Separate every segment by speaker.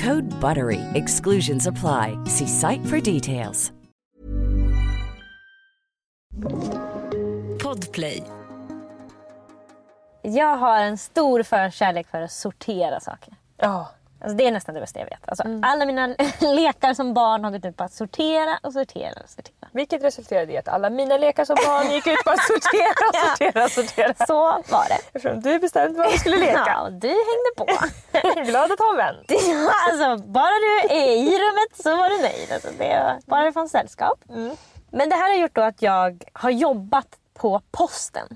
Speaker 1: Code BUTTERY. Exclusions apply. See site for details.
Speaker 2: Podplay.
Speaker 3: Jag har en stor förkärlek för att sortera saker.
Speaker 4: Ja.
Speaker 3: Alltså det är nästan det bästa jag vet. Alltså Alla mina lekar som barn har gått ut på att sortera och sortera och sortera.
Speaker 4: Vilket resulterade i att alla mina lekar som barn gick ut på att sortera, sortera, sortera.
Speaker 3: Så var det.
Speaker 4: Eftersom du bestämde vad vi skulle leka.
Speaker 3: Ja, och du hängde på.
Speaker 4: Glad att ha en vän.
Speaker 3: Ja, alltså, bara du är i rummet så var du nöjd. Alltså, det, bara det fanns sällskap. Men det här har gjort att jag har jobbat på posten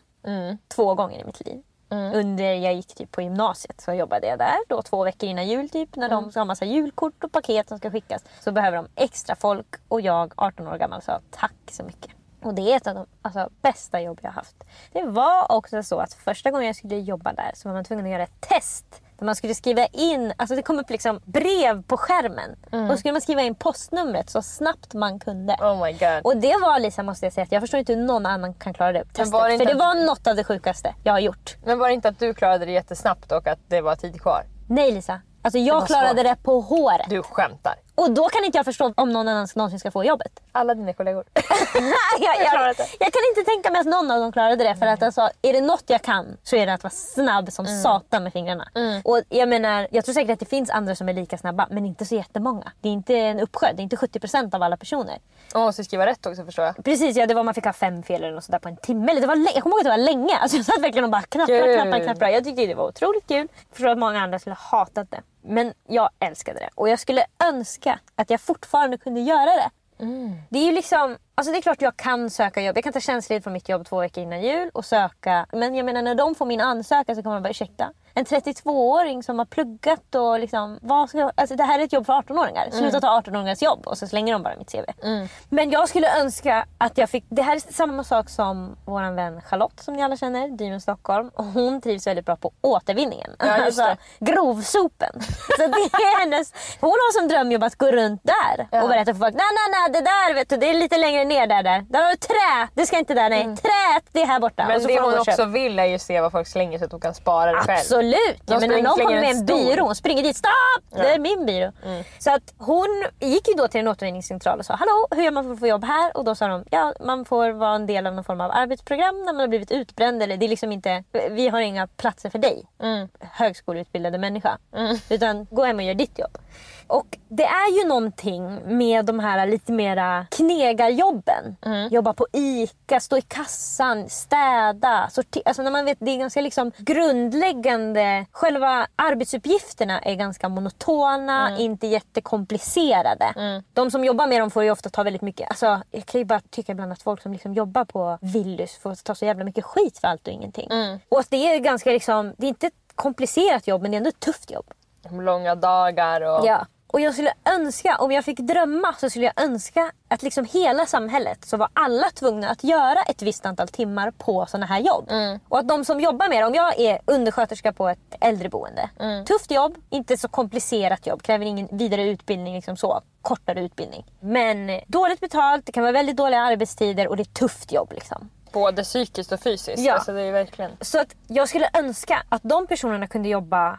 Speaker 3: två gånger i mitt liv. Under jag gick typ på gymnasiet så jobbade jag där då två veckor innan jul typ. När de ska ha massa julkort och paket som ska skickas. Så behöver de extra folk och jag 18 år gammal sa tack så mycket. Och det är ett av de alltså, bästa jobb jag har haft. Det var också så att första gången jag skulle jobba där så var man tvungen att göra ett test. Där man skulle skriva in, alltså det kom upp liksom brev på skärmen. Och så skulle man skriva in postnumret så snabbt man kunde.
Speaker 4: Oh my god.
Speaker 3: Och det var Lisa måste jag säga att jag förstår inte hur någon annan kan klara det testet.
Speaker 4: det
Speaker 3: För det var något av det sjukaste jag har gjort.
Speaker 4: Men var det inte att du klarade det jättesnabbt och att det var tid kvar?
Speaker 3: Nej Lisa. Alltså jag klarade
Speaker 4: svårt.
Speaker 3: det på håret.
Speaker 4: Du skämtar.
Speaker 3: Och då kan inte jag förstå om någon annan någonsin ska få jobbet.
Speaker 4: Alla dina kollegor.
Speaker 3: jag, jag, jag kan inte tänka mig att någon av dem klarade det. För att alltså, är det något jag kan så är det att vara snabb som
Speaker 4: Mm.
Speaker 3: satan med fingrarna. Och jag menar, jag tror säkert att det finns andra som är lika snabba. Men inte så jättemånga. Det är inte en uppsjö. Det är inte 70% av alla personer.
Speaker 4: Och måste skriva rätt också förstår jag.
Speaker 3: Precis, ja, det var man fick ha fem fel eller något sådär på en timme. Eller det var jag kommer ihåg att det var länge. Alltså jag satt verkligen och bara knappra, knappra, knappra. Jag tyckte det var otroligt kul. Jag förstår att många andra skulle ha hatat det. Men jag älskade det. Och jag skulle önska att jag fortfarande kunde göra det. Det är ju liksom, alltså det är klart jag kan söka jobb. Jag kan ta tjänstledigt från mitt jobb två veckor innan jul och söka. Men jag menar när de får min ansökan så kommer de bara ursäkta. En 32-åring som har pluggat och liksom, vad ska jag, alltså det här är ett jobb för 18-åringar. Sluta ta 18-åringars jobb och så slänger de bara mitt CV. Men jag skulle önska att jag fick, det här är samma sak som vår vän Charlotte som ni alla känner, Demon Stockholm. Och hon trivs väldigt bra på återvinningen.
Speaker 4: Ja, det.
Speaker 3: grovsopen. Så det är hennes, hon har som drömjobb att gå runt där och berätta för folk. Nej, nej, nej, det där vet du, det är lite längre ner där. Där, där har du trä. Det ska inte där, nej. Träet, det är här borta.
Speaker 4: Men det hon också vill är ju se vad folk slänger så att hon kan spara det själv.
Speaker 3: Absolut!
Speaker 4: De
Speaker 3: menar,
Speaker 4: springer-
Speaker 3: någon kommer med
Speaker 4: en stor.
Speaker 3: byrå och springer dit. Stopp! Det är min byrå. Så att hon gick ju då till en återvinningscentral och sa Hallå, hur gör man för att få jobb här? Och då sa de ja, man får vara en del av någon form av arbetsprogram när man har blivit utbränd. Eller det är liksom inte, vi har inga platser för dig, högskoleutbildade människa. Utan gå hem och gör ditt jobb. Och det är ju någonting med de här lite mera knegarjobben. Jobba på ICA, stå i kassan, städa, sortera. Alltså när man vet, det är ganska liksom grundläggande. Själva arbetsuppgifterna är ganska monotona, inte jättekomplicerade. De som jobbar med dem får ju ofta ta väldigt mycket. Alltså, jag kan ju bara tycka ibland att folk som liksom jobbar på Willys får ta så jävla mycket skit för allt och ingenting. Och att det är ganska liksom, det är inte ett komplicerat jobb men det är ändå ett tufft jobb.
Speaker 4: Långa dagar och...
Speaker 3: Ja. Och jag skulle önska, om jag fick drömma så skulle jag önska att liksom hela samhället så var alla tvungna att göra ett visst antal timmar på sådana här jobb. Och att de som jobbar med det, om jag är undersköterska på ett äldreboende. Tufft jobb, inte så komplicerat jobb, kräver ingen vidare utbildning liksom så. Kortare utbildning. Men dåligt betalt, det kan vara väldigt dåliga arbetstider och det är tufft jobb liksom.
Speaker 4: Både psykiskt och fysiskt.
Speaker 3: Ja.
Speaker 4: Alltså det är verkligen...
Speaker 3: Så att jag skulle önska att de personerna kunde jobba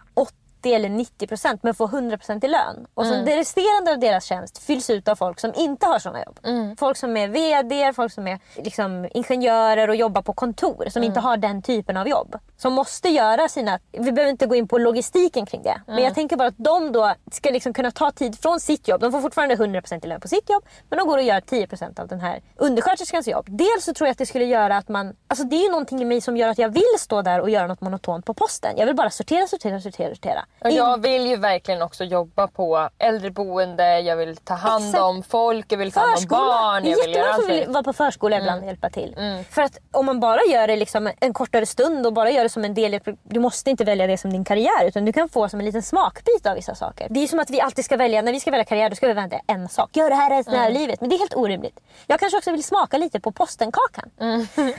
Speaker 3: 80 eller 90 procent men få 100 procent i lön. Och så det resterande av deras tjänst fylls ut av folk som inte har sådana jobb. Folk som är VD, folk som är liksom, ingenjörer och jobbar på kontor som inte har den typen av jobb. Som måste göra sina... Vi behöver inte gå in på logistiken kring det. Men jag tänker bara att de då ska liksom kunna ta tid från sitt jobb. De får fortfarande 100 procent i lön på sitt jobb men de går och gör 10 procent av den här undersköterskans jobb. Dels så tror jag att det skulle göra att man... Alltså det är ju någonting i mig som gör att jag vill stå där och göra något monotont på posten. Jag vill bara sortera, sortera, sortera, sortera.
Speaker 4: Och jag vill ju verkligen också jobba på äldreboende, jag vill ta hand
Speaker 3: Exakt.
Speaker 4: om folk, jag vill ta hand om barn. Jag vill göra allt
Speaker 3: vill vara på förskola ibland och hjälpa till. För att om man bara gör det liksom en kortare stund och bara gör det som en del Du måste inte välja det som din karriär utan du kan få som en liten smakbit av vissa saker. Det är som att vi alltid ska välja, när vi ska välja karriär då ska vi välja en sak. Gör det här resten av livet. Men det är helt orimligt. Jag kanske också vill smaka lite på postenkakan.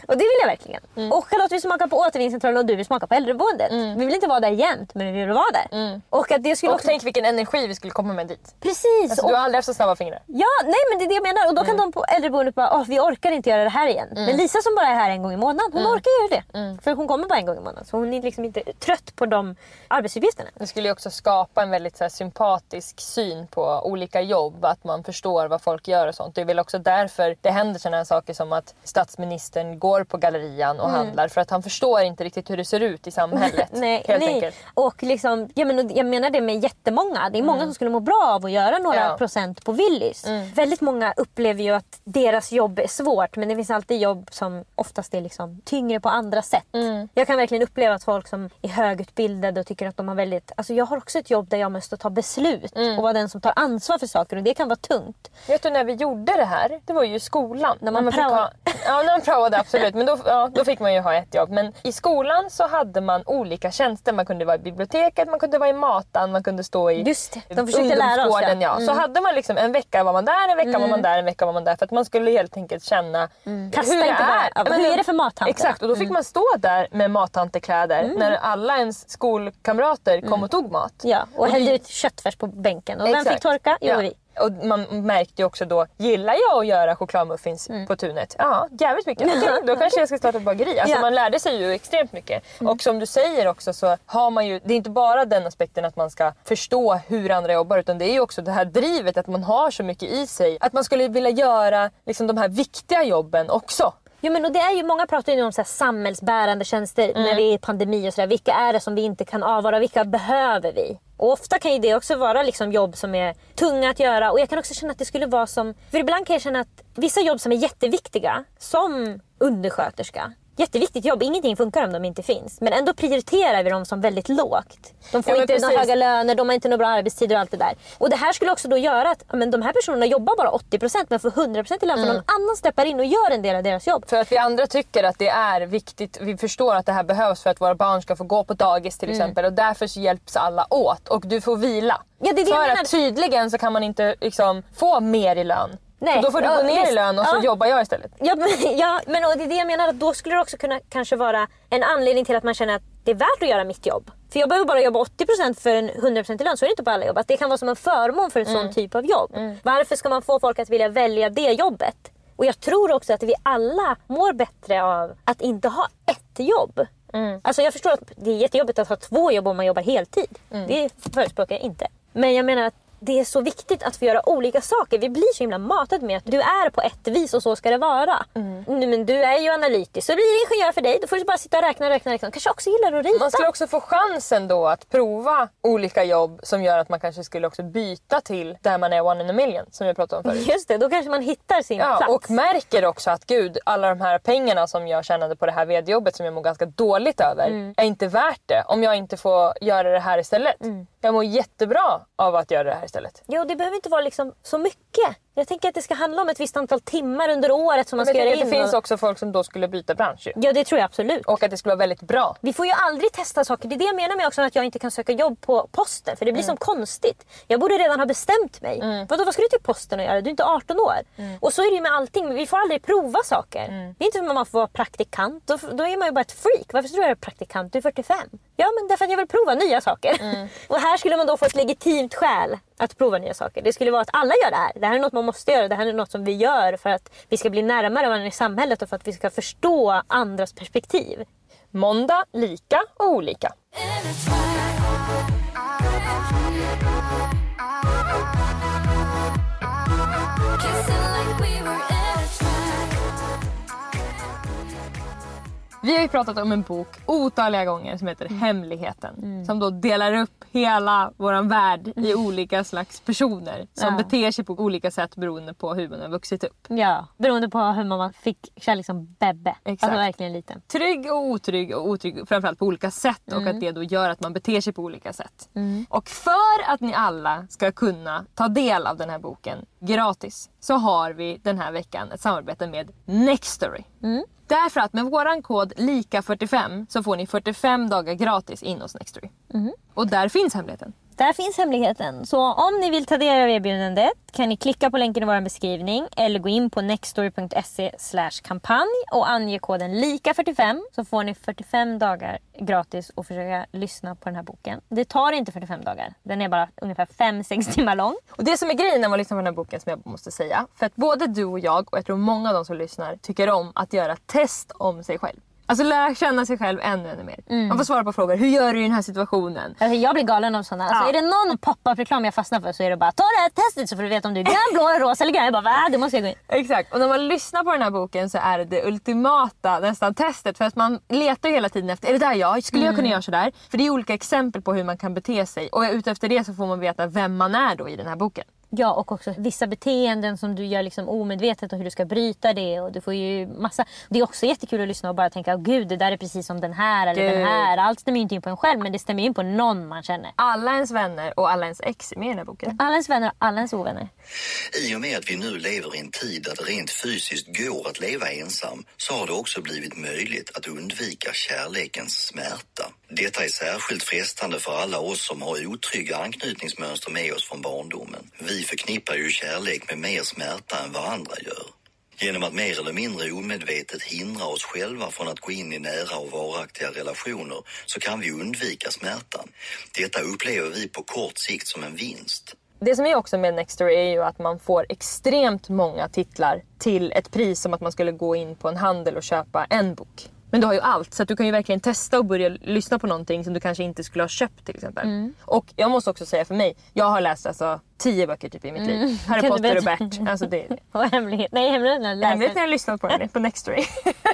Speaker 3: Och det vill jag verkligen. Och Charlotte vill smaka på återvinningscentralen och du vill smaka på äldreboendet. Vi vill inte vara där jämt men vi vill vara där. Och att det skulle
Speaker 4: Och
Speaker 3: också...
Speaker 4: tänk vilken energi vi skulle komma med dit.
Speaker 3: Precis!
Speaker 4: Alltså,
Speaker 3: och-
Speaker 4: du har aldrig haft så snabba fingrar.
Speaker 3: Ja, nej men det är det jag menar. Och då kan de på äldreboendet bara, Åh, vi orkar inte göra det här igen. Men Lisa som bara är här en gång i månaden, hon orkar göra det. För hon kommer bara en gång i månaden. Så hon är liksom inte trött på de arbetsuppgifterna.
Speaker 4: Det skulle ju också skapa en väldigt så här, sympatisk syn på olika jobb. Att man förstår vad folk gör och sånt. Det är väl också därför det händer sådana här saker som att statsministern går på gallerian och handlar. För att han förstår inte riktigt hur det ser ut i samhället.
Speaker 3: Nej,
Speaker 4: helt
Speaker 3: nej.
Speaker 4: enkelt.
Speaker 3: Och liksom, jag, menar, jag menar det med jättemånga. Det är många som skulle må bra av att göra några
Speaker 4: Ja.
Speaker 3: procent på Willys. Väldigt många upplever ju att deras jobb är svårt men det finns alltid jobb som oftast är liksom tyngre på andra sätt. Jag kan verkligen uppleva att folk som är högutbildade och tycker att de har väldigt... Alltså jag har också ett jobb där jag måste ta beslut och vara den som tar ansvar för saker och det kan vara tungt.
Speaker 4: Vet du när vi gjorde det här? Det var ju i skolan.
Speaker 3: När man
Speaker 4: fick
Speaker 3: praoade.
Speaker 4: Ja, när man praoade absolut. Men då, ja, då fick man ju ha ett jobb. Men i skolan så hade man olika tjänster. Man kunde vara i biblioteket, man kunde vara i matan, man kunde stå i
Speaker 3: Just det, de försökte lära oss, ja.
Speaker 4: Ja. Så hade man liksom en vecka var man där, en vecka var man där, en vecka var man där. För att man skulle helt enkelt känna
Speaker 3: Testa
Speaker 4: hur det är.
Speaker 3: ja,
Speaker 4: Men
Speaker 3: hur är det för mattanter?
Speaker 4: Exakt, och då fick man stå där med mattantekläder när alla ens skolkamrater kom och tog mat.
Speaker 3: Ja, och,
Speaker 4: Och
Speaker 3: hällde ut köttfärs på bänken. Och vem
Speaker 4: Exakt.
Speaker 3: fick torka? Jo,
Speaker 4: Ja.
Speaker 3: vi.
Speaker 4: Och man märkte ju också då, gillar jag att göra chokladmuffins på tunet? Ja, jävligt mycket. Okej, då kanske jag ska starta ett bageri. Alltså
Speaker 3: Ja.
Speaker 4: man lärde sig ju extremt mycket. Och som du säger också så har man ju, det är inte bara den aspekten att man ska förstå hur andra jobbar utan det är ju också det här drivet att man har så mycket i sig. Att man skulle vilja göra liksom de här viktiga jobben också.
Speaker 3: Jo, men och det är ju, många pratar ju nu om så här samhällsbärande tjänster när
Speaker 4: Mm.
Speaker 3: det är pandemi och sådär. Vilka är det som vi inte kan avvara? Vilka behöver vi? Och ofta kan ju det också vara liksom jobb som är tunga att göra. Och jag kan också känna att det skulle vara som... För ibland kan jag känna att vissa jobb som är jätteviktiga, som undersköterska. Jätteviktigt jobb, ingenting funkar om de inte finns. Men ändå prioriterar vi dem som väldigt lågt. De får
Speaker 4: Ja,
Speaker 3: inte några höga löner, de har inte några bra arbetstider och allt det där. Och det här skulle också då göra att men de här personerna jobbar bara 80% men får 100% i lön
Speaker 4: Mm.
Speaker 3: för någon annan steppar in och gör en del av deras jobb.
Speaker 4: För att vi andra tycker att det är viktigt, vi förstår att det här behövs för att våra barn ska få gå på dagis till exempel och därför så hjälps alla åt och du får vila.
Speaker 3: Ja, det är det
Speaker 4: för att tydligen så kan man inte liksom, få mer i lön.
Speaker 3: Nej,
Speaker 4: Så då får du
Speaker 3: ja,
Speaker 4: gå ner
Speaker 3: visst.
Speaker 4: i lön och så
Speaker 3: Ja.
Speaker 4: jobbar jag istället.
Speaker 3: Ja, men, ja, men och det är det jag menar. Att då skulle det också kunna kanske vara en anledning till att man känner att det är värt att göra mitt jobb. För jag behöver bara jobba 80% för en 100% i lön. Så är det inte på alla jobb. Att det kan vara som en förmån för en sån typ av jobb. Varför ska man få folk att vilja välja det jobbet? Och jag tror också att vi alla mår bättre av att inte ha ett jobb. Alltså jag förstår att det är jättejobbigt att ha två jobb om man jobbar heltid. Det förespråkar jag inte. Men jag menar att det är så viktigt att få göra olika saker. Vi blir så himla matade med att du är på ett vis och så ska det vara. Nu, Men du är ju analytisk så blir det ingenjör för dig. Då får du bara sitta och räkna, räkna, räkna. Kanske också gillar att rita.
Speaker 4: Man skulle också få chansen då att prova olika jobb som gör att man kanske skulle också byta till där man är one in a million som jag pratade om förut.
Speaker 3: Just det, då kanske man hittar sin
Speaker 4: Ja,
Speaker 3: plats.
Speaker 4: och märker också att gud, alla de här pengarna som jag tjänade på det här vd-jobbet som jag mår ganska dåligt över
Speaker 3: Mm.
Speaker 4: är inte värt det om jag inte får göra det här istället.
Speaker 3: Mm.
Speaker 4: Jag mår jättebra av att göra det här istället.
Speaker 3: Jo, det behöver inte vara liksom så mycket. Jag tänker att det ska handla om ett visst antal timmar under året som man
Speaker 4: Men
Speaker 3: ska
Speaker 4: jag
Speaker 3: göra in.
Speaker 4: det finns också folk som då skulle byta bransch.
Speaker 3: Ja det tror jag absolut.
Speaker 4: Och att det skulle vara väldigt bra.
Speaker 3: Vi får ju aldrig testa saker. Det är det jag menar med också att jag inte kan söka jobb på posten. För det blir
Speaker 4: Mm.
Speaker 3: som konstigt. Jag borde redan ha bestämt mig. Vadå, vad ska du till posten och göra? Du är inte 18 år.
Speaker 4: Mm.
Speaker 3: Och så är det ju med allting. Vi får aldrig prova saker. Det är inte som att man får vara praktikant. Då, då är man ju bara ett freak. Varför ska du vara praktikant? Du är 45. Ja men därför att jag vill prova nya saker.
Speaker 4: Mm.
Speaker 3: och här skulle man då få ett legitimt skäl att prova nya saker. Det skulle vara att alla gör det här. Det här är något man måste göra. Det här är något som vi gör för att vi ska bli närmare varandra i samhället och för att vi ska förstå andras perspektiv.
Speaker 4: Måndag, lika och olika. Vi har ju pratat om en bok otaliga gånger som heter Hemligheten. Som då delar upp hela våran värld i olika slags personer. Som
Speaker 3: Ja.
Speaker 4: beter sig på olika sätt beroende på hur man har vuxit upp.
Speaker 3: Ja, beroende på hur man fick kärlek som bebbe.
Speaker 4: Exakt.
Speaker 3: Alltså verkligen liten.
Speaker 4: Trygg och otrygg och otrygg framförallt på olika sätt och att det då gör att man beter sig på olika sätt. Och för att ni alla ska kunna ta del av den här boken gratis så har vi den här veckan ett samarbete med Nextory. Därför att med våran kod LIKA45 så får ni 45 dagar gratis in hos Nextory. Och där finns hemligheten.
Speaker 3: Där finns hemligheten. Så om ni vill ta del av erbjudandet kan ni klicka på länken i vår beskrivning eller gå in på nextory.se kampanj och ange koden LIKA45 så får ni 45 dagar gratis och försöka lyssna på den här boken. Det tar inte 45 dagar. Den är bara ungefär 5-6 timmar lång.
Speaker 4: Och det som är grejen när man lyssnar på den här boken som jag måste säga. För att både du och jag och jag tror många av de som lyssnar tycker om att göra test om sig själv. Alltså lära känna sig själv ännu, ännu mer. Man får svara på frågor. Hur gör du i den här situationen?
Speaker 3: Alltså jag blir galen av sådana. Alltså
Speaker 4: Ja.
Speaker 3: Är det någon pop-up-reklam jag fastnar för så är det bara ta det här testet så får du veta om du är grön, blå, rosa eller grön. Jag bara va? Det måste jag gå in.
Speaker 4: Exakt. Och när man lyssnar på den här boken så är det det ultimata nästan testet. För att man letar hela tiden efter, är det där jag? Skulle jag kunna göra sådär? För det är olika exempel på hur man kan bete sig. Och utefter det så får man veta vem man är då i den här boken.
Speaker 3: Ja, och också vissa beteenden som du gör liksom omedvetet och hur du ska bryta det. Och du får ju massa... Det är också jättekul att lyssna och bara tänka, oh, gud det där är precis som den här eller
Speaker 4: Gud.
Speaker 3: den här. Allt stämmer ju inte in på en själv men det stämmer in på någon man känner.
Speaker 4: Alla ens vänner och alla ens ex är med i den här boken.
Speaker 3: Alla ens vänner och alla ens ovänner.
Speaker 2: I och med att vi nu lever i en tid där det rent fysiskt går att leva ensam så har det också blivit möjligt att undvika kärlekens smärta. Detta är särskilt frestande för alla oss som har otrygga anknytningsmönster med oss från barndomen. Vi förknippar ju kärlek med mer smärta än vad andra gör. Genom att mer eller mindre omedvetet hindra oss själva från att gå in i nära och varaktiga relationer så kan vi undvika smärtan. Detta upplever vi på kort sikt som en vinst.
Speaker 4: Det som är också med Nextory är ju att man får extremt många titlar till ett pris som att man skulle gå in på en handel och köpa en bok. Men du har ju allt så att du kan ju verkligen testa och börja lyssna på någonting som du kanske inte skulle ha köpt till exempel. Och jag måste också säga för mig, jag har läst alltså tio böcker typ i mitt liv. Harry
Speaker 3: Kan du
Speaker 4: Potter och? Bert. Alltså det,
Speaker 3: Och hemlighet. Nej, hemligheten
Speaker 4: jag vet
Speaker 3: läser.
Speaker 4: när jag har lyssnat på den på Nextory.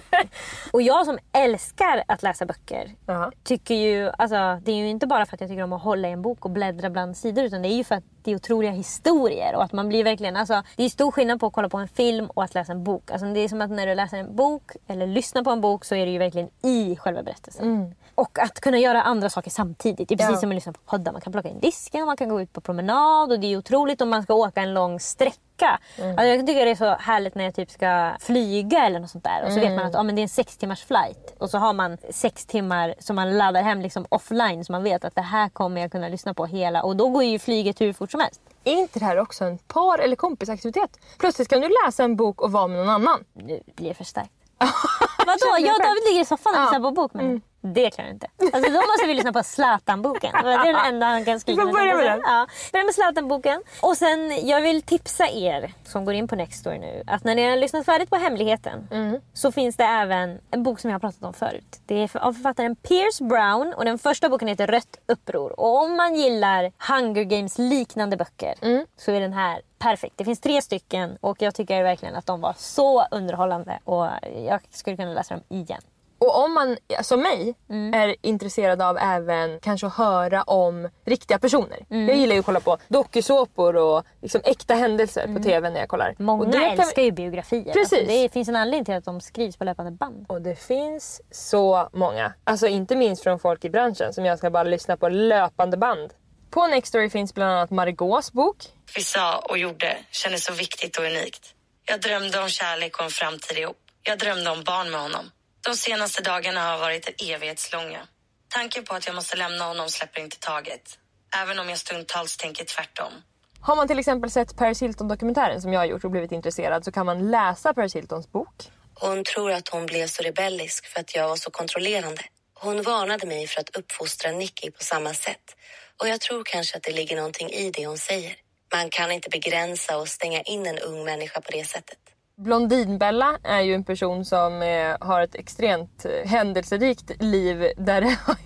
Speaker 3: Och jag som älskar att läsa böcker
Speaker 4: Jaha.
Speaker 3: tycker ju, alltså det är ju inte bara för att jag tycker om att hålla i en bok och bläddra bland sidor utan det är ju för att det är otroliga historier och att man blir verkligen, alltså det är stor skillnad på att kolla på en film och att läsa en bok. Alltså det är som att när du läser en bok eller lyssnar på en bok så är du ju verkligen i själva berättelsen. Och att kunna göra andra saker samtidigt. Det är precis
Speaker 4: Mm. Ja.
Speaker 3: som att lyssna på poddar. Man kan plocka in disken man kan gå ut på promenad och det är otroligt om man ska åka en lång sträcka.
Speaker 4: Mm.
Speaker 3: Alltså jag tycker det är så härligt när jag typ ska flyga eller något sånt där. Och så vet
Speaker 4: Mm.
Speaker 3: man att ja, men det är en sex timmars flight. Och så har man sex timmar som man laddar hem liksom offline. Så man vet att det här kommer jag kunna lyssna på hela. Och då går ju flyget hur fort som helst.
Speaker 4: är inte det här också en par eller kompisaktivitet? Plötsligt kan du läsa en bok och vara med någon annan.
Speaker 3: Nu blir det för starkt. Vadå? Jag och David ligger i soffan och
Speaker 4: Ja.
Speaker 3: lyssnar på bok. Men det klarar jag inte. Alltså, då måste vi lyssna på Zlatan-boken. Det är den enda han kan skriva.
Speaker 4: Vi börja med den.
Speaker 3: Ja, börja med Zlatan-boken. Och sen, jag vill tipsa er som går in på Nextory nu. Att när ni har lyssnat färdigt på Hemligheten. Så finns det även en bok som jag har pratat om förut. Det är av författaren Pierce Brown. Och den första boken heter Rött uppror. Och om man gillar Hunger Games liknande böcker. Så är den här perfekt. Det finns tre stycken. Och jag tycker verkligen att de var så underhållande. Och jag skulle kunna läsa dem igen.
Speaker 4: Och om man, som mig, är intresserad av även kanske att höra om riktiga personer. Jag gillar ju att kolla på dokusåpor och liksom äkta händelser på TV när jag kollar.
Speaker 3: Många
Speaker 4: och det kan-
Speaker 3: älskar ju biografier.
Speaker 4: Precis.
Speaker 3: Alltså, det finns en anledning till att de skrivs på löpande band.
Speaker 4: Och det finns så många. Alltså inte minst från folk i branschen som jag ska bara lyssna på löpande band. På Nextory finns bland annat Margaux bok.
Speaker 5: Vi sa och gjorde kändes så viktigt och unikt. Jag drömde om kärlek och en framtid ihop. Jag drömde om barn med honom. De senaste dagarna har varit evighetslånga. Tanken på att jag måste lämna honom släpper inte taget. Även om jag stundtals tänker tvärtom.
Speaker 4: Har man till exempel sett Paris Hilton-dokumentären som jag har gjort och blivit intresserad så kan man läsa Paris Hiltons bok.
Speaker 5: Hon tror att hon blev så rebellisk för att jag var så kontrollerande. Hon varnade mig för att uppfostra Nicky på samma sätt. Och jag tror kanske att det ligger någonting i det hon säger. Man kan inte begränsa och stänga in en ung människa på det sättet.
Speaker 4: Blondinbella är ju en person som eh, har ett extremt eh, händelserikt liv där det har,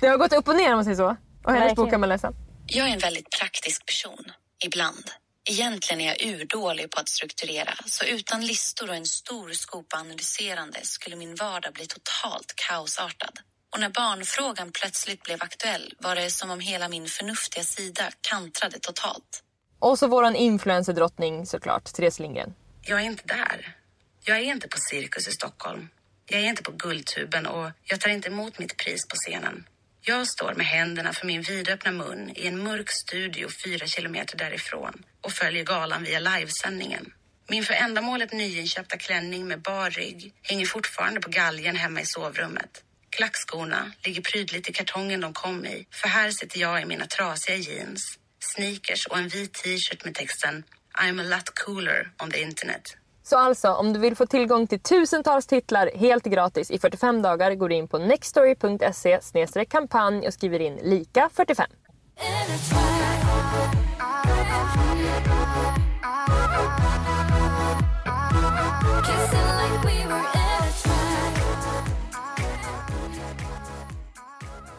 Speaker 4: det har gått upp och ner om man säger så. Och hennes bok kan man läsa.
Speaker 5: Jag är en väldigt praktisk person, ibland. Egentligen är jag urdålig på att strukturera, så utan listor och en stor skopa analyserande skulle min vardag bli totalt kaosartad. Och när barnfrågan plötsligt blev aktuell var det som om hela min förnuftiga sida kantrade totalt.
Speaker 4: Och så våran influencerdrottning såklart, Therese Lindgren.
Speaker 5: Jag är inte där. Jag är inte på Cirkus i Stockholm. Jag är inte på Guldtuben och jag tar inte emot mitt pris på scenen. Jag står med händerna för min vidöppna mun i en mörk studio fyra kilometer därifrån och följer galan via livesändningen. Min för ändamålet nyinköpta klänning med bar rygg hänger fortfarande på galgen hemma i sovrummet. Klackskorna ligger prydligt i kartongen de kom i, för här sitter jag i mina trasiga jeans, sneakers och en vit t-shirt med texten I'm a lot cooler on the internet.
Speaker 4: Så alltså, om du vill få tillgång till tusentals titlar helt gratis i 45 dagar går du in på nextory.se kampanj och skriver in lika 45.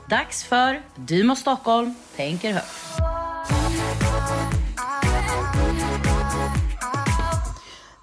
Speaker 6: Dags för Du må Stockholm tänker högt.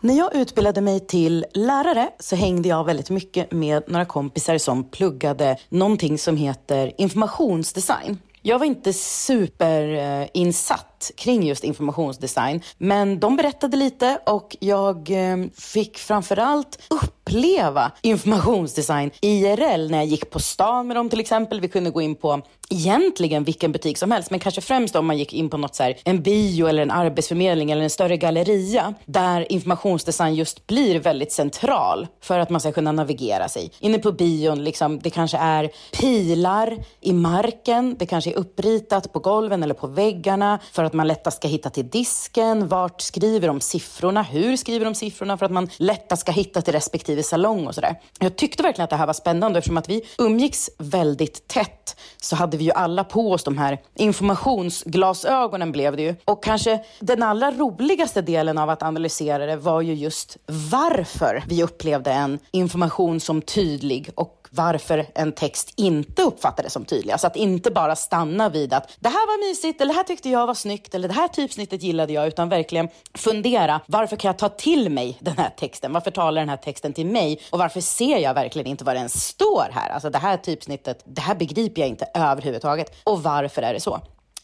Speaker 7: När jag utbildade mig till lärare så hängde jag väldigt mycket med några kompisar som pluggade någonting som heter informationsdesign. Jag var inte superinsatt eh, kring just informationsdesign, men de berättade lite och jag ehm, fick framförallt uppleva informationsdesign IRL när jag gick på stan med dem till exempel. Vi kunde gå in på egentligen vilken butik som helst, men kanske främst om man gick in på något så här, en bio eller en arbetsförmedling eller en större galleria där informationsdesign just blir väldigt central för att man ska kunna navigera sig. Inne på bion, liksom, det kanske är pilar i marken, det kanske är uppritat på golven eller på väggarna för att man lättast ska hitta till disken. Vart skriver de siffrorna? Hur skriver de siffrorna för att man lättast ska hitta till respektive salong och sådär. Jag tyckte verkligen att det här var spännande eftersom att vi umgicks väldigt tätt så hade vi ju alla på oss de här informationsglasögonen blev det ju. Och kanske den allra roligaste delen av att analysera det var ju just varför vi upplevde en information som tydlig och varför en text inte uppfattades som tydlig. Alltså att inte bara stanna vid att det här var mysigt, eller det här tyckte jag var snyggt, eller det här typsnittet gillade jag, utan verkligen fundera, varför kan jag ta till mig den här texten? Varför talar den här texten till mig? Och varför ser jag verkligen inte vad den står här? Alltså det här typsnittet, det här begriper jag inte överhuvudtaget. Och varför är det så?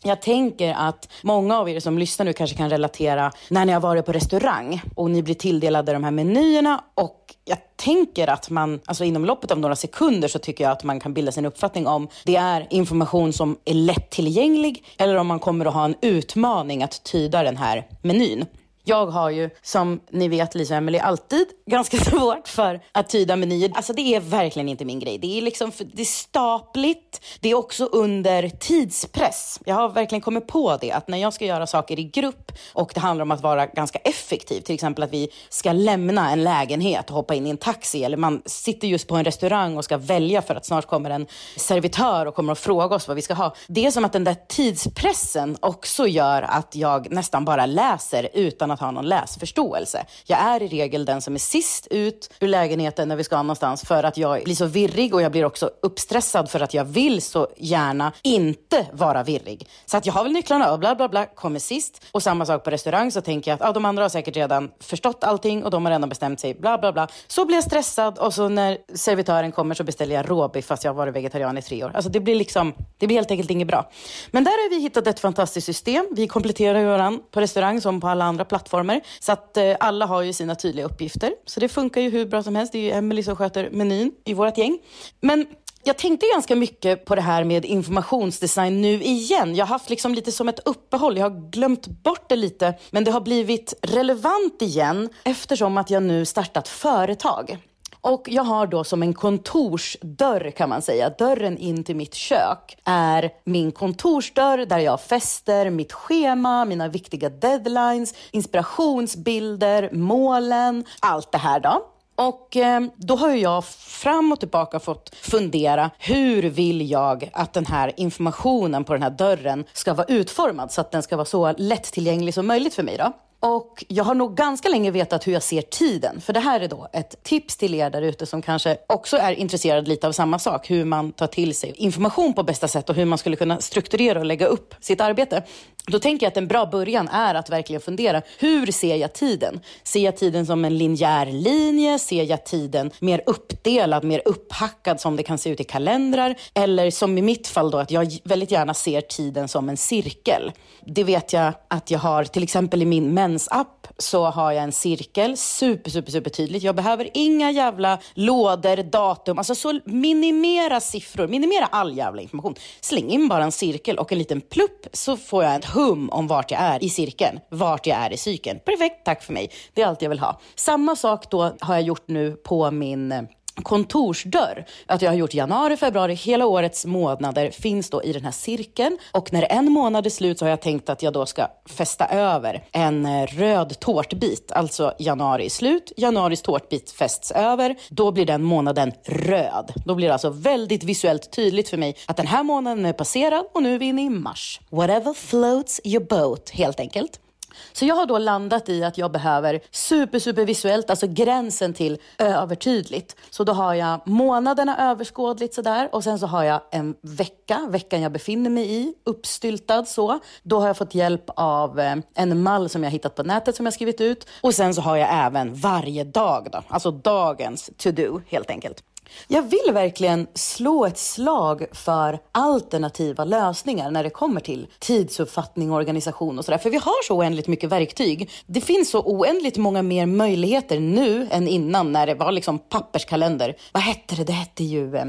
Speaker 7: Jag tänker att många av er som lyssnar nu kanske kan relatera när ni har varit på restaurang och ni blir tilldelade de här menyerna och jag tänker att man, alltså inom loppet av några sekunder så tycker jag att man kan bilda sin uppfattning om det är information som är lättillgänglig eller om man kommer att ha en utmaning att tyda den här menyn. Jag har ju, som ni vet, Lisa och Emily, alltid ganska svårt för att tyda menyer. Alltså det är verkligen inte min grej. Det är liksom, det är stapligt. Det är också under tidspress. Jag har verkligen kommit på det, att när jag ska göra saker i grupp och det handlar om att vara ganska effektiv, till exempel att vi ska lämna en lägenhet och hoppa in i en taxi, eller man sitter just på en restaurang och ska välja för att snart kommer en servitör och kommer att fråga oss vad vi ska ha. Det är som att den där tidspressen också gör att jag nästan bara läser utan att att ha någon läsförståelse. Jag är i regel den som är sist ut ur lägenheten när vi ska någonstans för att jag blir så virrig och jag blir också uppstressad för att jag vill så gärna inte vara virrig. Så att jag har väl nycklarna och bla bla bla, kommer sist. Och samma sak på restaurang så tänker jag att ah, de andra har säkert redan förstått allting och de har redan bestämt sig, bla bla bla. Så blir jag stressad och så när servitören kommer så beställer jag råbiff fast jag har varit vegetarian i tre år. Alltså det blir liksom, det blir helt enkelt inget bra. Men där har vi hittat ett fantastiskt system. Vi kompletterar ju varandra på restaurang som på alla andra plattformar. Så att eh, alla har ju sina tydliga uppgifter. Så det funkar ju hur bra som helst. Det är ju Emelie som sköter menyn i vårt gäng. Men Jag tänkte ganska mycket på det här med informationsdesign nu igen. Jag har haft liksom lite som ett uppehåll. Jag har glömt bort det lite. Men det har blivit relevant igen eftersom att jag nu startat företag. Och jag har då som en kontorsdörr kan man säga, dörren in till mitt kök är min kontorsdörr där jag fäster mitt schema, mina viktiga deadlines, inspirationsbilder, målen, allt det här då. Och eh, då har jag fram och tillbaka fått fundera, hur vill jag att den här informationen på den här dörren ska vara utformad så att den ska vara så lättillgänglig som möjligt för mig då? Och jag har nog ganska länge vetat hur jag ser tiden. För det här är då ett tips till er där ute som kanske också är intresserad lite av samma sak. Hur man tar till sig information på bästa sätt och hur man skulle kunna strukturera och lägga upp sitt arbete. Då tänker jag att en bra början är att verkligen fundera. Hur ser jag tiden? Ser jag tiden som en linjär linje? Ser jag tiden mer uppdelad, mer upphackad som det kan se ut i kalendrar? Eller som i mitt fall då, att jag väldigt gärna ser tiden som en cirkel. Det vet jag att jag har till exempel i min mensapp så har jag en cirkel, super, super, super tydligt. Jag behöver inga jävla lådor, datum, alltså så minimera siffror, minimera all jävla information. Släng in bara en cirkel och en liten plupp så får jag ett hum om vart jag är i cirkeln, vart jag är i cykeln. Perfekt, tack för mig. Det är allt jag vill ha. Samma sak då har jag gjort nu på min eh, kontorsdörr. Att jag har gjort januari, februari, hela årets månader finns då i den här cirkeln. Och när en månad är slut så har jag tänkt att jag då ska fästa över en eh, röd tårtbit. Alltså januari är slut, januaris tårtbit fästs över. Då blir den månaden röd. Då blir det alltså väldigt visuellt tydligt för mig att den här månaden är passerad och nu är vi inne i mars. Whatever floats your boat, helt enkelt. Så jag har då landat i att jag behöver super, super visuellt, alltså gränsen till övertydligt. Så då har jag månaderna överskådligt sådär och sen så har jag en vecka, veckan jag befinner mig i, uppstyltad så. Då har jag fått hjälp av eh, en mall som jag hittat på nätet som jag skrivit ut och sen så har jag även varje dag då, alltså dagens to-do helt enkelt. Jag vill verkligen slå ett slag för alternativa lösningar när det kommer till tidsuppfattning, organisation och sådär. För vi har så oändligt mycket verktyg. Det finns så oändligt många mer möjligheter nu än innan när det var liksom papperskalender. Vad hette det? Det hette ju... Eh,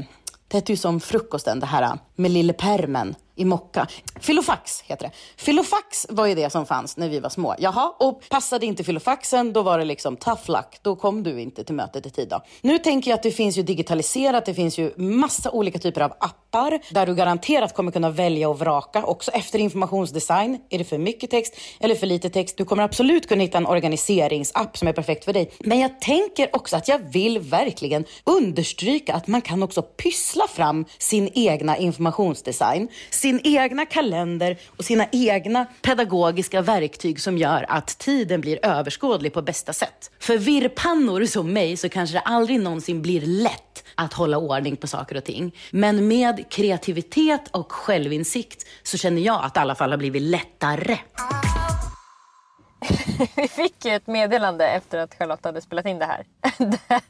Speaker 7: det hette ju som frukosten, det här eh, med lille permen i mocka. Filofax heter det. Filofax var ju det som fanns när vi var små. Jaha, och passade inte filofaxen, då var det liksom tough luck. Då kom du inte till mötet i tid. Då. Nu tänker jag att det finns ju digitaliserat. Det finns ju massa olika typer av appar där du garanterat kommer kunna välja och vraka. Också efter informationsdesign. Är det för mycket text eller för lite text? Du kommer absolut kunna hitta en organiseringsapp som är perfekt för dig. Men jag tänker också att jag vill verkligen understryka att man kan också pyssla fram sin egna information informationsdesign sin egna kalender och sina egna pedagogiska verktyg som gör att tiden blir överskådlig på bästa sätt. För virrpannor som mig så kanske det aldrig någonsin blir lätt att hålla ordning på saker och ting. Men med kreativitet och självinsikt så känner jag att det i alla fall har blivit lättare.
Speaker 4: Vi fick ju ett meddelande efter att Charlotte hade spelat in det här. Där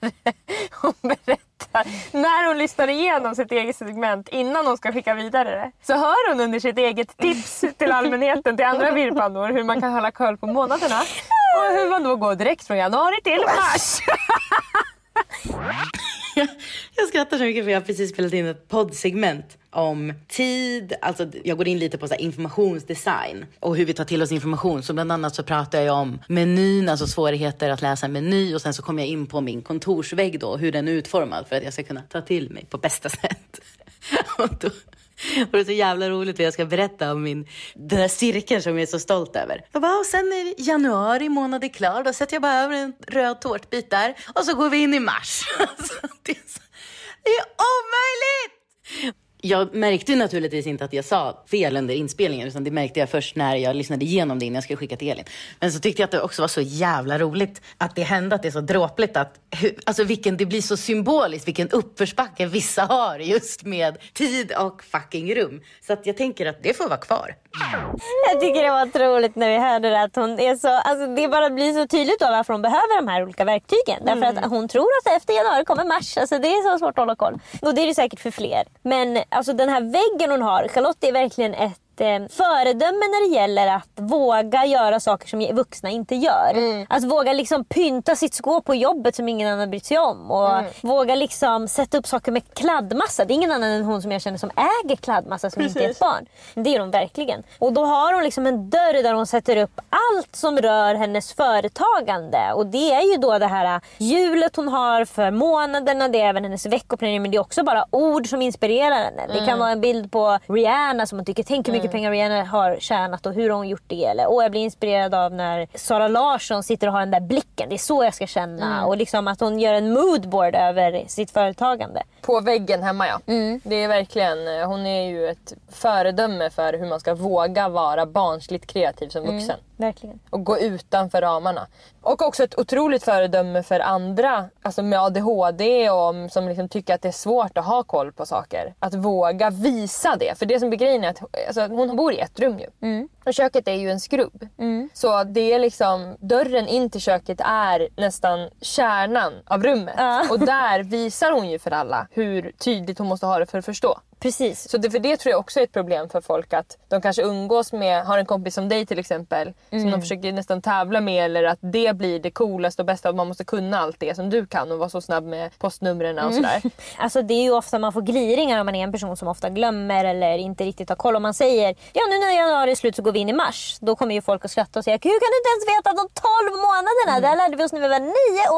Speaker 4: hon berättar, när hon lyssnar igenom sitt eget segment innan hon ska skicka vidare det. Så hör hon under sitt eget tips till allmänheten, till andra virrpannor, hur man kan hålla koll på månaderna. Och hur man då går direkt från januari till mars.
Speaker 7: jag skrattar så mycket för jag har precis spelat in ett poddsegment om tid, alltså jag går in lite på så informationsdesign och hur vi tar till oss information. Så bland annat så pratar jag om menyn, alltså svårigheter att läsa en meny och sen så kommer jag in på min kontorsvägg då, hur den är utformad för att jag ska kunna ta till mig på bästa sätt. och då, och det är så jävla roligt för jag ska berätta om min, den där cirkeln som jag är så stolt över. Jag bara, och sen är januari månad är klar, då sätter jag bara över en röd tårtbit där och så går vi in i mars. Alltså, det, är så, det är omöjligt! Jag märkte naturligtvis inte att jag sa fel under inspelningen utan det märkte jag först när jag lyssnade igenom det innan jag skulle skicka till Elin. Men så tyckte jag att det också var så jävla roligt att det hände, att det är så dråpligt att, alltså vilken, det blir så symboliskt vilken uppförsbacke vissa har just med tid och fucking rum. Så att jag tänker att det får vara kvar.
Speaker 3: Jag tycker det var otroligt när vi hörde det att hon är så, alltså det bara blir så tydligt då varför hon behöver de här olika verktygen. Mm. Därför att hon tror att efter januari kommer mars. Alltså det är så svårt att hålla koll. Och det är det säkert för fler. Men alltså den här väggen hon har, Charlotte är verkligen ett eh, föredöme när det gäller att våga göra saker som vuxna inte gör.
Speaker 4: Mm.
Speaker 3: Att våga liksom pynta sitt skåp på jobbet som ingen annan bryr sig om. Och
Speaker 4: Mm.
Speaker 3: våga liksom sätta upp saker med kladdmassa. Det är ingen annan än hon som jag känner som äger kladdmassa som inte är ett barn. Det är hon verkligen. Och då har hon liksom en dörr där hon sätter upp allt som rör hennes företagande. Och det är ju då det här hjulet hon har för månaderna, det är även hennes veckoplanering men det är också bara ord som inspirerar henne. Det kan vara en bild på Rihanna som hon tycker, tänk hur mycket pengar Rihanna har tjänat och hur har hon gjort det? Eller åh jag blir inspirerad av när Sara Larsson sitter och har den där blicken, det är så jag ska känna. Och liksom att hon gör en moodboard över sitt företagande.
Speaker 4: På väggen hemma ja.
Speaker 3: Mm.
Speaker 4: Det är verkligen, eh, hon är ju ett föredöme för hur man ska våga vara barnsligt kreativ som
Speaker 3: Mm.
Speaker 4: vuxen.
Speaker 3: Verkligen.
Speaker 4: Och gå utanför ramarna. Och också ett otroligt föredöme för andra alltså med ADHD och om- som liksom tycker att det är svårt att ha koll på saker. Att våga visa det. För det som blir grejen är att alltså, hon bor i ett rum ju.
Speaker 3: Mm.
Speaker 4: Och köket är ju en skrubb. Så det är liksom, dörren in till köket är nästan kärnan av rummet.
Speaker 3: Ja.
Speaker 4: Och där visar hon ju för alla hur tydligt hon måste ha det för att förstå.
Speaker 3: Precis.
Speaker 4: Så det, för det tror jag också är ett problem för folk att de kanske umgås med, har en kompis som dig till exempel som
Speaker 3: Mm.
Speaker 4: de försöker nästan tävla med eller att det blir det coolaste och bästa att man måste kunna allt det som du kan och vara så snabb med postnumren och sådär.
Speaker 3: Alltså det är ju ofta man får gliringar om man är en person som ofta glömmer eller inte riktigt har koll. Om man säger ja nu när januari är slut så går vi in i mars. Då kommer ju folk att skratta och säga hur kan du inte ens veta de 12 månaderna? Det här lärde vi oss när vi var 9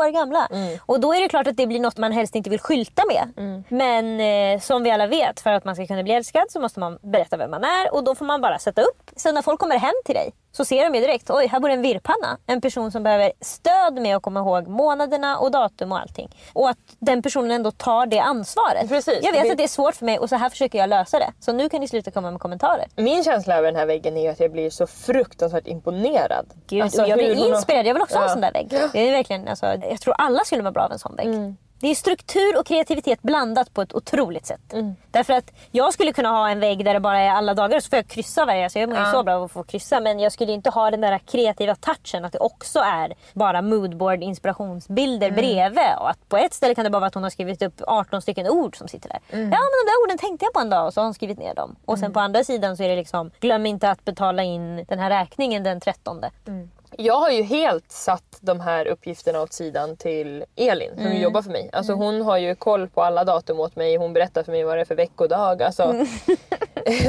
Speaker 3: år gamla. Och då är det klart att det blir något man helst inte vill skylta med. Men eh, som vi alla vet, för att man ska kunna bli älskad så måste man berätta vem man är och då får man bara sätta upp. Sen när folk kommer hem till dig så ser de ju direkt, oj här bor en virrpanna. En person som behöver stöd med att komma ihåg månaderna och datum och allting. Och att den personen ändå tar det ansvaret.
Speaker 4: Precis.
Speaker 3: Jag vet att det är svårt för mig och så här försöker jag lösa det. Så nu kan ni sluta komma med kommentarer.
Speaker 4: Min känsla över den här väggen är att jag blir så fruktansvärt imponerad.
Speaker 3: Gud,
Speaker 4: Alltså,
Speaker 3: jag blir inspirerad. Jag vill också ha en
Speaker 4: Ja.
Speaker 3: sån där vägg. Det är verkligen, alltså, jag tror alla skulle må bra av en sån vägg.
Speaker 4: Mm.
Speaker 3: Det är struktur och kreativitet blandat på ett otroligt sätt.
Speaker 4: Mm.
Speaker 3: Därför att jag skulle kunna ha en vägg där det bara är alla dagar så får jag kryssa varje. Alltså jag mår ju så bra av att få kryssa. Men jag skulle inte ha den där kreativa touchen att det också är bara moodboard inspirationsbilder
Speaker 4: Mm.
Speaker 3: bredvid. Och att på ett ställe kan det bara vara att hon har skrivit upp 18 stycken ord som sitter där.
Speaker 4: Mm.
Speaker 3: Ja men de där orden tänkte jag på en dag och så har hon skrivit ner dem. Och sen på andra sidan så är det liksom glöm inte att betala in den här räkningen den 13.
Speaker 4: Jag har ju helt satt de här uppgifterna åt sidan till Elin som
Speaker 3: Mm.
Speaker 4: jobbar för mig. Alltså hon har ju koll på alla datum åt mig. Hon berättar för mig vad det är för veckodag. Alltså,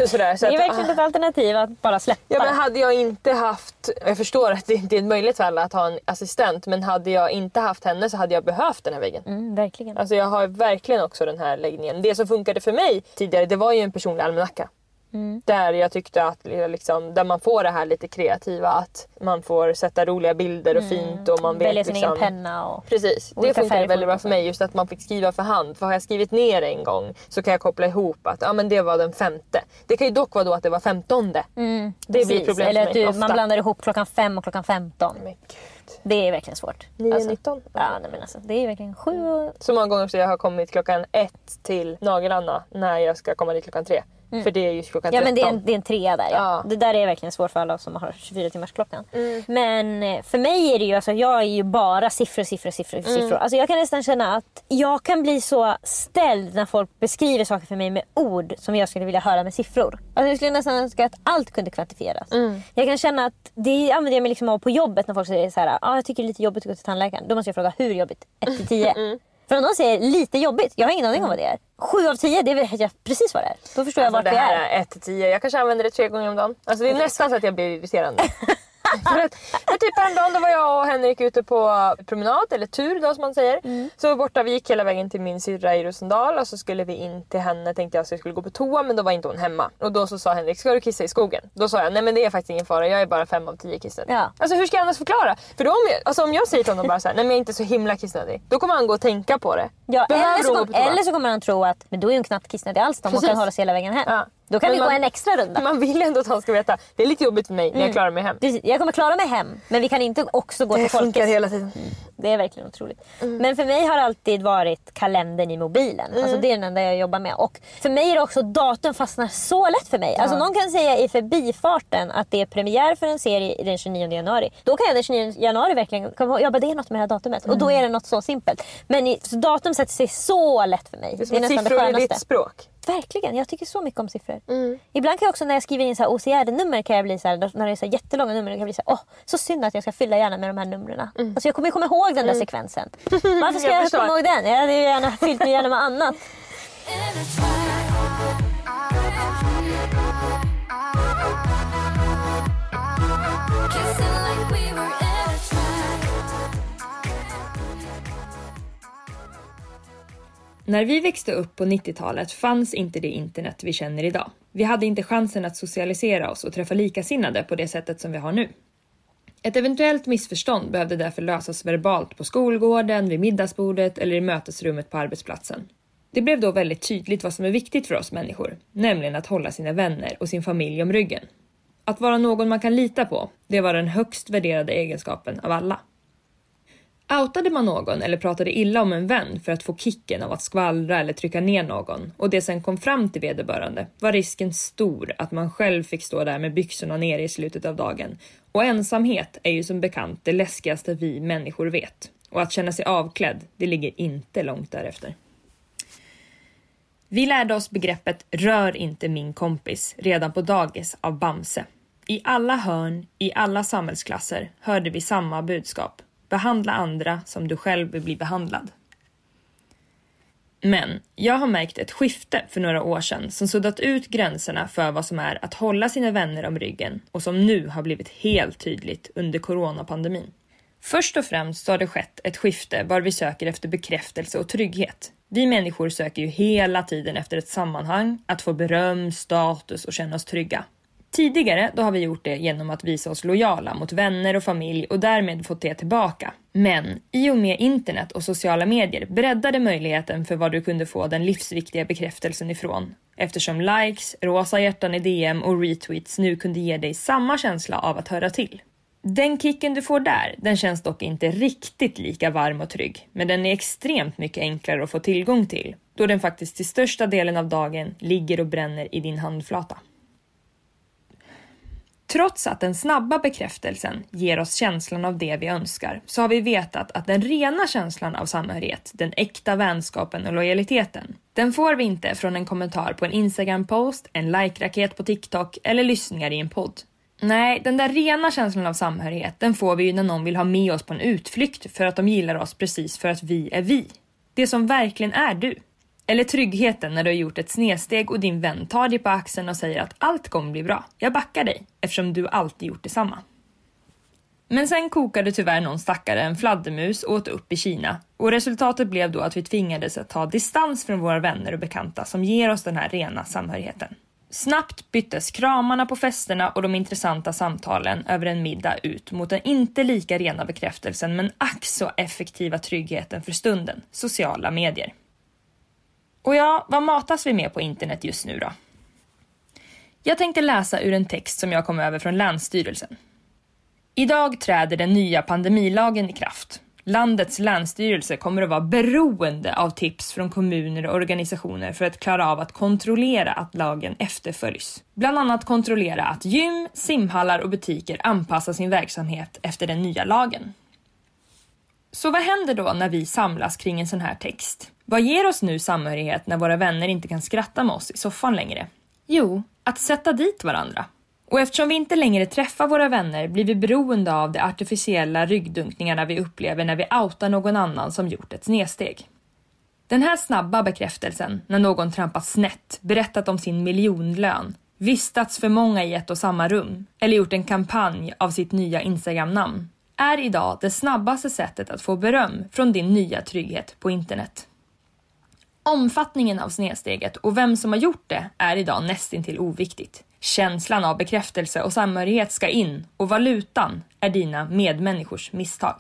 Speaker 4: sådär. Så
Speaker 3: Det är
Speaker 4: att,
Speaker 3: verkligen ett alternativ att bara släppa
Speaker 4: Ja, men hade jag inte haft, jag förstår att det inte är möjligt för alla att ha en assistent men hade jag inte haft henne så hade jag behövt den här väggen.
Speaker 3: Mm, verkligen.
Speaker 4: Alltså jag har verkligen också den här läggningen. Det som funkade för mig tidigare det var ju en personlig almanacka.
Speaker 3: Mm.
Speaker 4: Där jag tyckte att liksom, där man får det här lite kreativa att man får sätta roliga bilder och fint och man vet
Speaker 3: Mm. Välja sin
Speaker 4: liksom...
Speaker 3: egen penna och...
Speaker 4: Precis, det
Speaker 3: Olika
Speaker 4: funkar
Speaker 3: färger
Speaker 4: väldigt bra för mig. Just att man fick skriva för hand. För har jag skrivit ner en gång så kan jag koppla ihop att ja, men det var den femte. Det kan ju dock vara då att det var femtonde. det blir
Speaker 3: Precis.
Speaker 4: problem
Speaker 3: Eller
Speaker 4: för
Speaker 3: att
Speaker 4: mig
Speaker 3: du,
Speaker 4: ofta.
Speaker 3: man blandar ihop klockan fem och klockan 15.
Speaker 4: Men gud.
Speaker 3: Det är verkligen svårt.
Speaker 4: 9.19.
Speaker 3: Ja, nej, men alltså, det är verkligen sju och...
Speaker 4: Så många gånger så jag har kommit klockan ett till Nagel-Anna när jag ska komma dit klockan tre. För det är ju klockan
Speaker 3: Mm. Ja men det är,
Speaker 4: 13.
Speaker 3: en, det är en trea där ja.
Speaker 4: Ja.
Speaker 3: Det där är verkligen svårt för alla som har 24 timmars klockan.
Speaker 4: Mm.
Speaker 3: Men eh, för mig är det ju, alltså, jag är ju bara siffror, siffror, siffror,
Speaker 4: Mm.
Speaker 3: siffror. Alltså, jag kan nästan känna att jag kan bli så ställd när folk beskriver saker för mig med ord som jag skulle vilja höra med siffror. Alltså, jag skulle nästan önska att allt kunde kvantifieras.
Speaker 4: Mm.
Speaker 3: Jag kan känna att det använder jag mig liksom av på jobbet när folk säger så här, ah, jag tycker det är lite jobbigt att gå till tandläkaren. Då måste jag fråga hur jobbigt? 1 till 10.
Speaker 4: Mm.
Speaker 3: För om någon säger lite jobbigt, jag har ingen aning om vad det är. 7 av 10, det vet jag precis vad det är. Då förstår jag
Speaker 4: Alltså,
Speaker 3: vart
Speaker 4: det
Speaker 3: vi
Speaker 4: här
Speaker 3: är.
Speaker 4: är 1 till 10. Jag kanske använder det tre gånger om dagen. Alltså, det är nästan så att jag blir irriterande. för, att, för typ häromdagen då var jag och Henrik ute på promenad, eller tur då som man säger.
Speaker 3: Mm.
Speaker 4: Så borta, vi gick hela vägen till min syrra i Rosendal och så skulle vi in till henne. Tänkte jag att jag skulle gå på toa men då var inte hon hemma. Och då så sa Henrik, ska du kissa i skogen? Då sa jag, nej men det är faktiskt ingen fara, jag är bara 5 av 10 kissnödig.
Speaker 3: Ja.
Speaker 4: Alltså hur ska jag annars förklara? För då om jag, alltså, om jag säger till honom bara så här, nej men jag är inte så himla kissnödig. Då kommer han gå och tänka på det.
Speaker 3: Ja, eller, så
Speaker 4: gå
Speaker 3: kom, eller så kommer han tro att men då är hon knappt kissnödig alls om hon kan hålla sig hela vägen hem.
Speaker 4: Ja.
Speaker 3: Då kan
Speaker 4: Men
Speaker 3: vi gå
Speaker 4: man-
Speaker 3: en extra runda.
Speaker 4: Man vill ändå att han ska veta, det är lite jobbigt för mig men jag klarar mig hem.
Speaker 3: Precis, jag kommer klara mig hem men vi kan inte också gå
Speaker 4: Det
Speaker 3: till
Speaker 4: funkar
Speaker 3: folket.
Speaker 4: hela tiden.
Speaker 3: Det är verkligen otroligt. Men för mig har det alltid varit kalendern i mobilen. Alltså det är den enda jag jobbar med. Och för mig är det också datum fastnar så lätt för mig. Alltså någon kan säga i förbifarten att det är premiär för en serie den 29 januari. Då kan jag den 29 januari verkligen komma ihåg, ja men det är något med det här datumet. Och då är det något så simpelt. Men i, datum sätter sig så lätt för mig.
Speaker 4: Det är som att
Speaker 3: nästan
Speaker 4: siffror är
Speaker 3: skönaste.
Speaker 4: ditt språk.
Speaker 3: Verkligen. Jag tycker så mycket om siffror. Ibland kan jag också när jag skriver in så här OCR-nummer kan jag bli så här, när det är så här jättelånga nummer, kan jag bli så här, åh, så synd att jag ska fylla gärna med de här numren. Alltså jag kommer komma ihåg den där sekvensen. Varför ska
Speaker 4: Jag
Speaker 3: jag, komma ihåg den? Jag hade ju gärna fyllt mig gärna med annat.
Speaker 8: När vi växte upp på 90-talet fanns inte det internet vi känner idag. Vi hade inte chansen att socialisera oss och träffa likasinnade på det sättet som vi har nu. Ett eventuellt missförstånd behövde därför lösas verbalt på skolgården, vid middagsbordet eller i mötesrummet på arbetsplatsen. Det blev då väldigt tydligt vad som är viktigt för oss människor, nämligen att hålla sina vänner och sin familj om ryggen. Att vara någon man kan lita på, det var den högst värderade egenskapen av alla. Outade man någon eller pratade illa om en vän för att få kicken av att skvallra eller trycka ner någon och det sen kom fram till vederbörande var risken stor att man själv fick stå där med byxorna nere i slutet av dagen. Och ensamhet är ju som bekant det läskigaste vi människor vet. Och att känna sig avklädd, det ligger inte långt därefter. Vi lärde oss begreppet “rör inte min kompis” redan på dagis av Bamse. I alla hörn, i alla samhällsklasser hörde vi samma budskap. Behandla andra som du själv vill bli behandlad. Men jag har märkt ett skifte för några år sedan som suddat ut gränserna för vad som är att hålla sina vänner om ryggen och som nu har blivit helt tydligt under coronapandemin. Först och främst så har det skett ett skifte var vi söker efter bekräftelse och trygghet. Vi människor söker ju hela tiden efter ett sammanhang, att få beröm, status och känna oss trygga. Tidigare då har vi gjort det genom att visa oss lojala mot vänner och familj och därmed fått det tillbaka. Men i och med internet och sociala medier breddade möjligheten för vad du kunde få den livsviktiga bekräftelsen ifrån. Eftersom likes, rosa hjärtan i DM och retweets nu kunde ge dig samma känsla av att höra till. Den kicken du får där, den känns dock inte riktigt lika varm och trygg, men den är extremt mycket enklare att få tillgång till, då den faktiskt till största delen av dagen ligger och bränner i din handflata. Trots att den snabba bekräftelsen ger oss känslan av det vi önskar så har vi vetat att den rena känslan av samhörighet, den äkta vänskapen och lojaliteten, den får vi inte från en kommentar på en Instagram-post, en like-raket på TikTok eller lyssningar i en podd. Nej, den där rena känslan av samhörighet, den får vi ju när någon vill ha med oss på en utflykt för att de gillar oss precis för att vi är vi. Det som verkligen är du. Eller tryggheten när du har gjort ett snedsteg och din vän tar dig på axeln och säger att allt kommer bli bra. Jag backar dig eftersom du alltid gjort detsamma. Men sen kokade tyvärr någon stackare en fladdermus och åt upp i Kina och resultatet blev då att vi tvingades att ta distans från våra vänner och bekanta som ger oss den här rena samhörigheten. Snabbt byttes kramarna på festerna och de intressanta samtalen över en middag ut mot den inte lika rena bekräftelsen men ack så effektiva tryggheten för stunden, sociala medier. Och ja, vad matas vi med på internet just nu då? Jag tänkte läsa ur en text som jag kom över från Länsstyrelsen. Idag träder den nya pandemilagen i kraft. Landets länsstyrelse kommer att vara beroende av tips från kommuner och organisationer för att klara av att kontrollera att lagen efterföljs. Bland annat kontrollera att gym, simhallar och butiker anpassar sin verksamhet efter den nya lagen. Så vad händer då när vi samlas kring en sån här text? Vad ger oss nu samhörighet när våra vänner inte kan skratta med oss i soffan längre? Jo, att sätta dit varandra. Och eftersom vi inte längre träffar våra vänner blir vi beroende av de artificiella ryggdunkningarna vi upplever när vi outar någon annan som gjort ett snedsteg. Den här snabba bekräftelsen när någon trampat snett, berättat om sin miljonlön, vistats för många i ett och samma rum eller gjort en kampanj av sitt nya Instagram-namn är idag det snabbaste sättet att få beröm från din nya trygghet på internet. Omfattningen av snedsteget och vem som har gjort det är idag nästintill oviktigt. Känslan av bekräftelse och samhörighet ska in och valutan är dina medmänniskors misstag.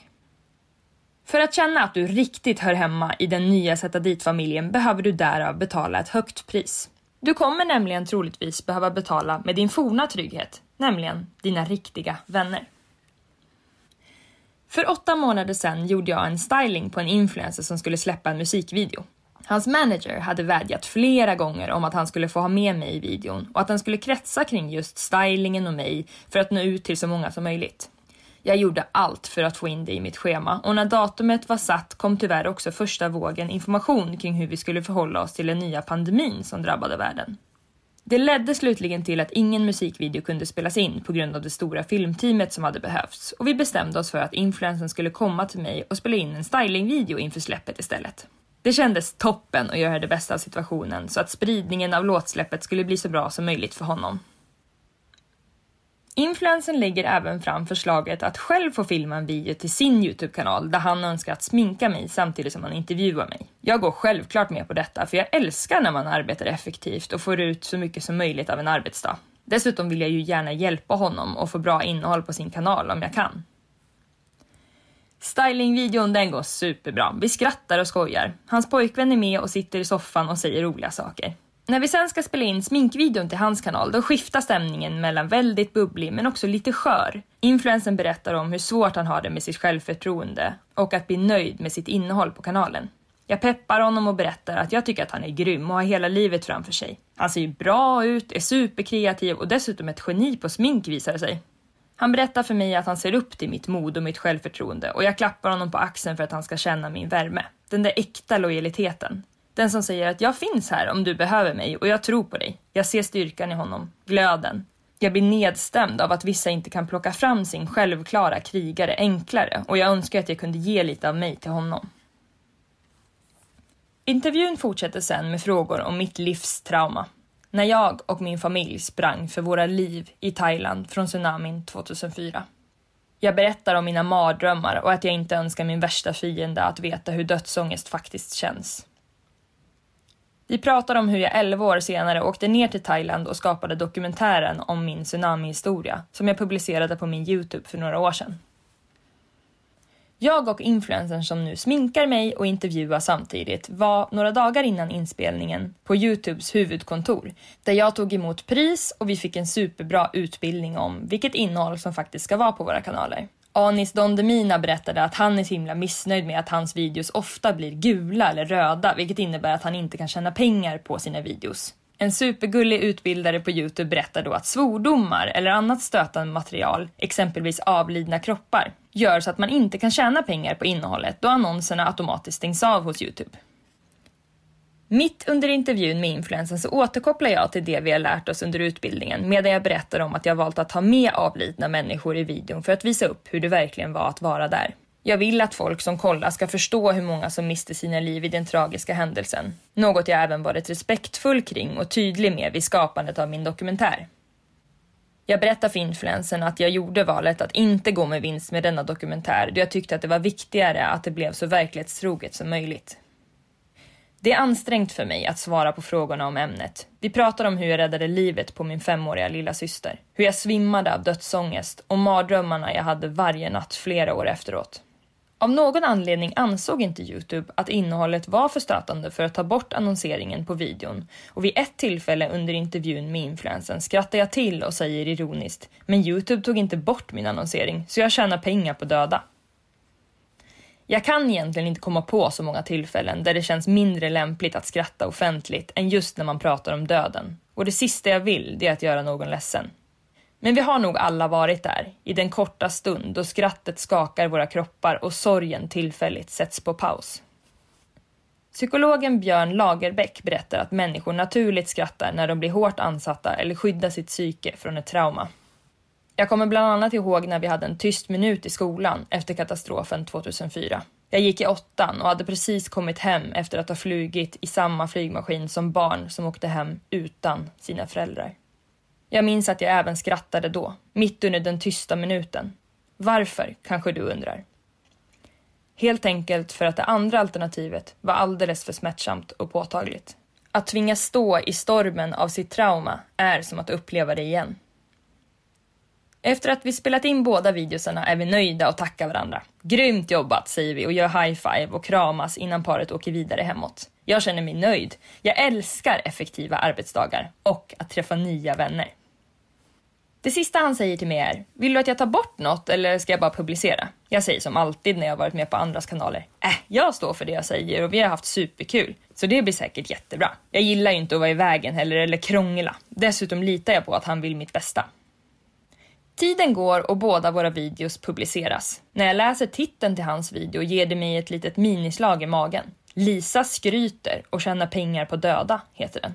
Speaker 8: För att känna att du riktigt hör hemma i den nya Sätta dit-familjen behöver du därav betala ett högt pris. Du kommer nämligen troligtvis behöva betala med din forna trygghet, nämligen dina riktiga vänner. För åtta månader sedan gjorde jag en styling på en influencer som skulle släppa en musikvideo. Hans manager hade vädjat flera gånger om att han skulle få ha med mig i videon och att den skulle kretsa kring just stylingen och mig för att nå ut till så många som möjligt. Jag gjorde allt för att få in det i mitt schema och när datumet var satt kom tyvärr också första vågen information kring hur vi skulle förhålla oss till den nya pandemin som drabbade världen. Det ledde slutligen till att ingen musikvideo kunde spelas in på grund av det stora filmteamet som hade behövts och vi bestämde oss för att influensen skulle komma till mig och spela in en stylingvideo inför släppet istället. Det kändes toppen att göra det bästa av situationen så att spridningen av låtsläppet skulle bli så bra som möjligt för honom. Influensen lägger även fram förslaget att själv få filma en video till sin Youtube-kanal där han önskar att sminka mig samtidigt som han intervjuar mig. Jag går självklart med på detta för jag älskar när man arbetar effektivt och får ut så mycket som möjligt av en arbetsdag. Dessutom vill jag ju gärna hjälpa honom och få bra innehåll på sin kanal om jag kan. Stylingvideon den går superbra. Vi skrattar och skojar. Hans pojkvän är med och sitter i soffan och säger roliga saker. När vi sen ska spela in sminkvideon till hans kanal, då skiftar stämningen mellan väldigt bubblig men också lite skör. Influensen berättar om hur svårt han har det med sitt självförtroende och att bli nöjd med sitt innehåll på kanalen. Jag peppar honom och berättar att jag tycker att han är grym och har hela livet framför sig. Han ser ju bra ut, är superkreativ och dessutom ett geni på smink visar det sig. Han berättar för mig att han ser upp till mitt mod och mitt självförtroende och jag klappar honom på axeln för att han ska känna min värme. Den där äkta lojaliteten. Den som säger att jag finns här om du behöver mig och jag tror på dig. Jag ser styrkan i honom, glöden. Jag blir nedstämd av att vissa inte kan plocka fram sin självklara krigare enklare och jag önskar att jag kunde ge lite av mig till honom. Intervjun fortsätter sen med frågor om mitt livs trauma. När jag och min familj sprang för våra liv i Thailand från tsunamin 2004. Jag berättar om mina mardrömmar och att jag inte önskar min värsta fiende att veta hur dödsångest faktiskt känns. Vi pratar om hur jag 11 år senare åkte ner till Thailand och skapade dokumentären om min tsunamihistoria som jag publicerade på min Youtube för några år sedan. Jag och influencern som nu sminkar mig och intervjuar samtidigt var några dagar innan inspelningen på Youtubes huvudkontor där jag tog emot pris och vi fick en superbra utbildning om vilket innehåll som faktiskt ska vara på våra kanaler. Anis Don Demina berättade att han är så himla missnöjd med att hans videos ofta blir gula eller röda, vilket innebär att han inte kan tjäna pengar på sina videos. En supergullig utbildare på Youtube berättar då att svordomar eller annat stötande material, exempelvis avlidna kroppar, gör så att man inte kan tjäna pengar på innehållet då annonserna automatiskt stängs av hos Youtube. Mitt under intervjun med influensen så återkopplar jag till det vi har lärt oss under utbildningen medan jag berättar om att jag valt att ha med avlidna människor i videon för att visa upp hur det verkligen var att vara där. Jag vill att folk som kollar ska förstå hur många som miste sina liv i den tragiska händelsen. Något jag även varit respektfull kring och tydlig med vid skapandet av min dokumentär. Jag berättar för influensen att jag gjorde valet att inte gå med vinst med denna dokumentär då jag tyckte att det var viktigare att det blev så verklighetstroget som möjligt. Det är ansträngt för mig att svara på frågorna om ämnet. Vi pratar om hur jag räddade livet på min femåriga lilla syster. Hur jag svimmade av dödsångest och mardrömmarna jag hade varje natt flera år efteråt. Av någon anledning ansåg inte Youtube att innehållet var för stötande för att ta bort annonseringen på videon och vid ett tillfälle under intervjun med influensen skrattar jag till och säger ironiskt “men Youtube tog inte bort min annonsering så jag tjänar pengar på döda”. Jag kan egentligen inte komma på så många tillfällen där det känns mindre lämpligt att skratta offentligt än just när man pratar om döden. Och det sista jag vill, det är att göra någon ledsen. Men vi har nog alla varit där, i den korta stund då skrattet skakar våra kroppar och sorgen tillfälligt sätts på paus. Psykologen Björn Lagerbäck berättar att människor naturligt skrattar när de blir hårt ansatta eller skyddar sitt psyke från ett trauma. Jag kommer bland annat ihåg när vi hade en tyst minut i skolan efter katastrofen 2004. Jag gick i åttan och hade precis kommit hem efter att ha flugit i samma flygmaskin som barn som åkte hem utan sina föräldrar. Jag minns att jag även skrattade då, mitt under den tysta minuten. Varför, kanske du undrar? Helt enkelt för att det andra alternativet var alldeles för smärtsamt och påtagligt. Att tvingas stå i stormen av sitt trauma är som att uppleva det igen. Efter att vi spelat in båda videosarna är vi nöjda och tackar varandra. Grymt jobbat säger vi och gör high five och kramas innan paret åker vidare hemåt. Jag känner mig nöjd. Jag älskar effektiva arbetsdagar och att träffa nya vänner. Det sista han säger till mig är, vill du att jag tar bort något eller ska jag bara publicera? Jag säger som alltid när jag varit med på andras kanaler, äh, jag står för det jag säger och vi har haft superkul. Så det blir säkert jättebra. Jag gillar ju inte att vara i vägen heller eller krångla. Dessutom litar jag på att han vill mitt bästa. Tiden går och båda våra videos publiceras. När jag läser titeln till hans video ger det mig ett litet minislag i magen. Lisa skryter och tjänar pengar på döda, heter den.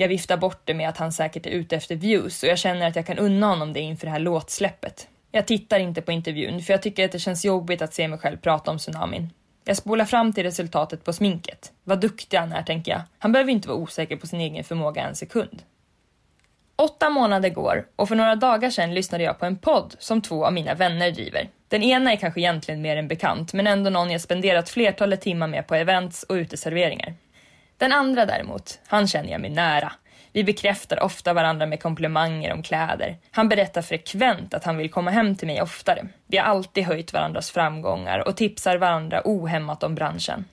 Speaker 8: Jag viftar bort det med att han säkert är ute efter views och jag känner att jag kan unna honom det inför det här låtsläppet. Jag tittar inte på intervjun för jag tycker att det känns jobbigt att se mig själv prata om tsunamin. Jag spolar fram till resultatet på sminket. Vad duktig han är, tänker jag. Han behöver inte vara osäker på sin egen förmåga en sekund. Åtta månader går och för några dagar sedan lyssnade jag på en podd som två av mina vänner driver. Den ena är kanske egentligen mer en bekant, men ändå någon jag spenderat flertalet timmar med på events och uteserveringar. Den andra däremot, han känner jag mig nära. Vi bekräftar ofta varandra med komplimanger om kläder. Han berättar frekvent att han vill komma hem till mig oftare. Vi har alltid höjt varandras framgångar och tipsar varandra ohämmat om branschen.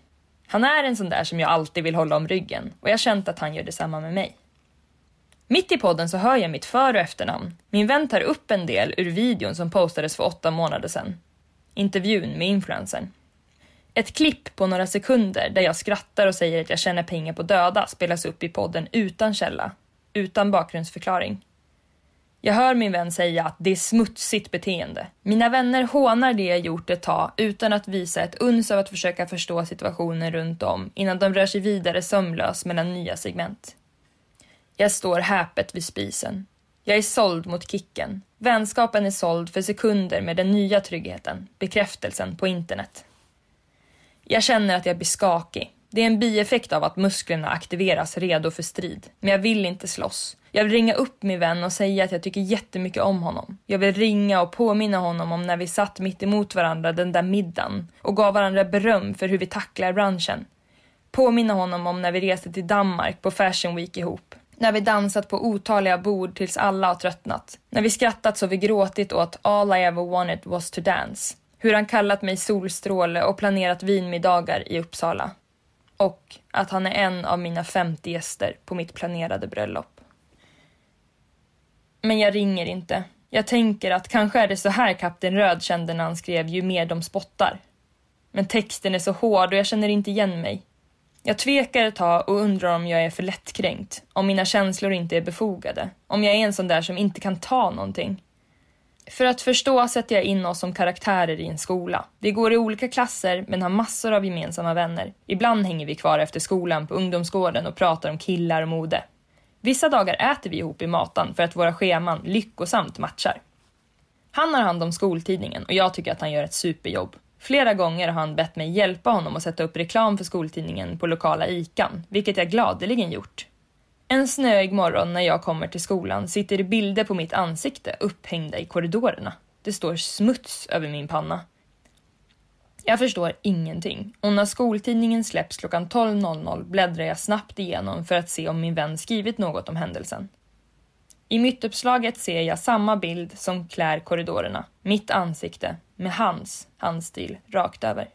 Speaker 8: Han är en sån där som jag alltid vill hålla om ryggen och jag har känt att han gör detsamma med mig. Mitt i podden så hör jag mitt för och efternamn. Min vän tar upp en del ur videon som postades för åtta månader sedan. Intervjun med influencern. Ett klipp på några sekunder där jag skrattar och säger att jag tjänar pengar på döda spelas upp i podden utan källa, utan bakgrundsförklaring. Jag hör min vän säga att det är smutsigt beteende. Mina vänner hånar det jag gjort ett tag utan att visa ett uns av att försöka förstå situationen runt om innan de rör sig vidare sömlös mellan nya segment. Jag står häpet vid spisen. Jag är såld mot kicken. Vänskapen är såld för sekunder med den nya tryggheten, bekräftelsen på internet. Jag känner att jag blir skakig. Det är en bieffekt av att musklerna aktiveras redo för strid. Men jag vill inte slåss. Jag vill ringa upp min vän och säga att jag tycker jättemycket om honom. Jag vill ringa och påminna honom om när vi satt mitt emot varandra den där middagen och gav varandra beröm för hur vi tacklar branschen. Påminna honom om när vi reste till Danmark på Fashion Week ihop. När vi dansat på otaliga bord tills alla har tröttnat. När vi skrattat så vi gråtit åt All I ever wanted was to dance. Hur han kallat mig solstråle och planerat vinmiddagar i Uppsala. Och att han är en av mina 50 gäster på mitt planerade bröllop. Men jag ringer inte. Jag tänker att kanske är det så här Kapten Röd kände när han skrev ju mer de spottar. Men texten är så hård och jag känner inte igen mig. Jag tvekar ett tag och undrar om jag är för lättkränkt, om mina känslor inte är befogade, om jag är en sån där som inte kan ta någonting. För att förstå sätter jag in oss som karaktärer i en skola. Vi går i olika klasser men har massor av gemensamma vänner. Ibland hänger vi kvar efter skolan på ungdomsgården och pratar om killar och mode. Vissa dagar äter vi ihop i matan för att våra scheman lyckosamt matchar. Han har hand om skoltidningen och jag tycker att han gör ett superjobb. Flera gånger har han bett mig hjälpa honom att sätta upp reklam för skoltidningen på lokala ICAn, vilket jag gladeligen gjort. En snöig morgon när jag kommer till skolan sitter det bilder på mitt ansikte upphängda i korridorerna. Det står smuts över min panna. Jag förstår ingenting och när skoltidningen släpps klockan 12.00 bläddrar jag snabbt igenom för att se om min vän skrivit något om händelsen. I mittuppslaget ser jag samma bild som klär korridorerna, mitt ansikte med hans handstil rakt över.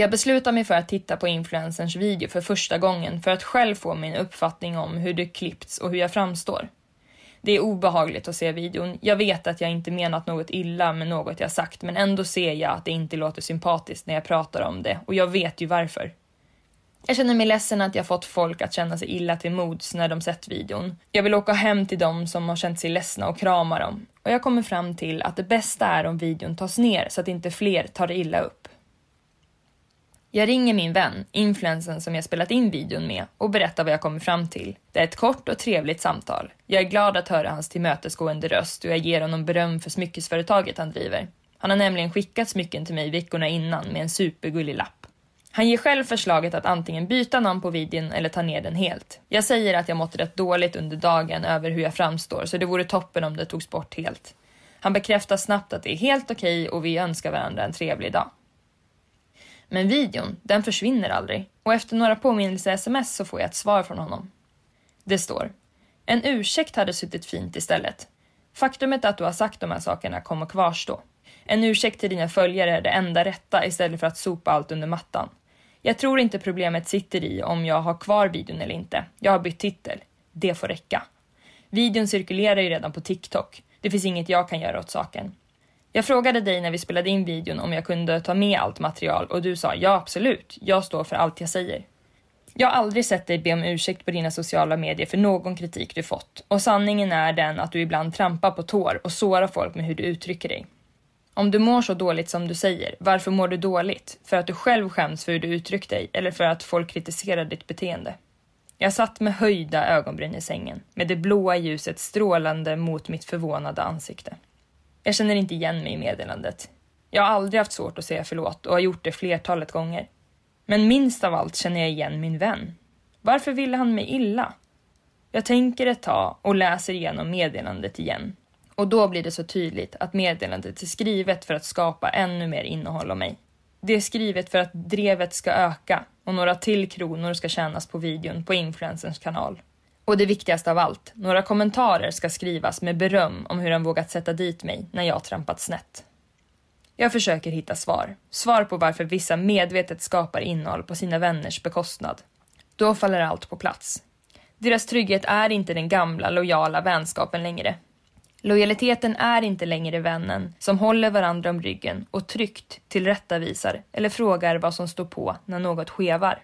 Speaker 8: Jag beslutar mig för att titta på influencerns video för första gången för att själv få min uppfattning om hur det klippts och hur jag framstår. Det är obehagligt att se videon. Jag vet att jag inte menat något illa med något jag sagt, men ändå ser jag att det inte låter sympatiskt när jag pratar om det och jag vet ju varför. Jag känner mig ledsen att jag fått folk att känna sig illa till mods när de sett videon. Jag vill åka hem till dem som har känt sig ledsna och krama dem. Och jag kommer fram till att det bästa är om videon tas ner så att inte fler tar illa upp. Jag ringer min vän, influensen som jag spelat in videon med och berättar vad jag kommer fram till. Det är ett kort och trevligt samtal. Jag är glad att höra hans tillmötesgående röst och jag ger honom beröm för smyckesföretaget han driver. Han har nämligen skickat smycken till mig veckorna innan med en supergullig lapp. Han ger själv förslaget att antingen byta namn på videon eller ta ner den helt. Jag säger att jag mått rätt dåligt under dagen över hur jag framstår så det vore toppen om det togs bort helt. Han bekräftar snabbt att det är helt okej okay och vi önskar varandra en trevlig dag. Men videon, den försvinner aldrig och efter några påminnelse-sms så får jag ett svar från honom. Det står En ursäkt hade suttit fint istället. Faktumet att du har sagt de här sakerna kommer kvarstå. En ursäkt till dina följare är det enda rätta istället för att sopa allt under mattan. Jag tror inte problemet sitter i om jag har kvar videon eller inte. Jag har bytt titel. Det får räcka. Videon cirkulerar ju redan på TikTok. Det finns inget jag kan göra åt saken. Jag frågade dig när vi spelade in videon om jag kunde ta med allt material och du sa ja absolut, jag står för allt jag säger. Jag har aldrig sett dig be om ursäkt på dina sociala medier för någon kritik du fått och sanningen är den att du ibland trampar på tår och sårar folk med hur du uttrycker dig. Om du mår så dåligt som du säger, varför mår du dåligt? För att du själv skäms för hur du uttryckt dig eller för att folk kritiserar ditt beteende? Jag satt med höjda ögonbryn i sängen, med det blåa ljuset strålande mot mitt förvånade ansikte. Jag känner inte igen mig i meddelandet. Jag har aldrig haft svårt att säga förlåt och har gjort det flertalet gånger. Men minst av allt känner jag igen min vän. Varför ville han mig illa? Jag tänker ett tag och läser igenom meddelandet igen. Och då blir det så tydligt att meddelandet är skrivet för att skapa ännu mer innehåll om mig. Det är skrivet för att drevet ska öka och några till kronor ska tjänas på videon på influencerns kanal. Och det viktigaste av allt, några kommentarer ska skrivas med beröm om hur han vågat sätta dit mig när jag trampat snett. Jag försöker hitta svar. Svar på varför vissa medvetet skapar innehåll på sina vänners bekostnad. Då faller allt på plats. Deras trygghet är inte den gamla lojala vänskapen längre. Lojaliteten är inte längre vännen som håller varandra om ryggen och tryggt tillrättavisar eller frågar vad som står på när något skevar.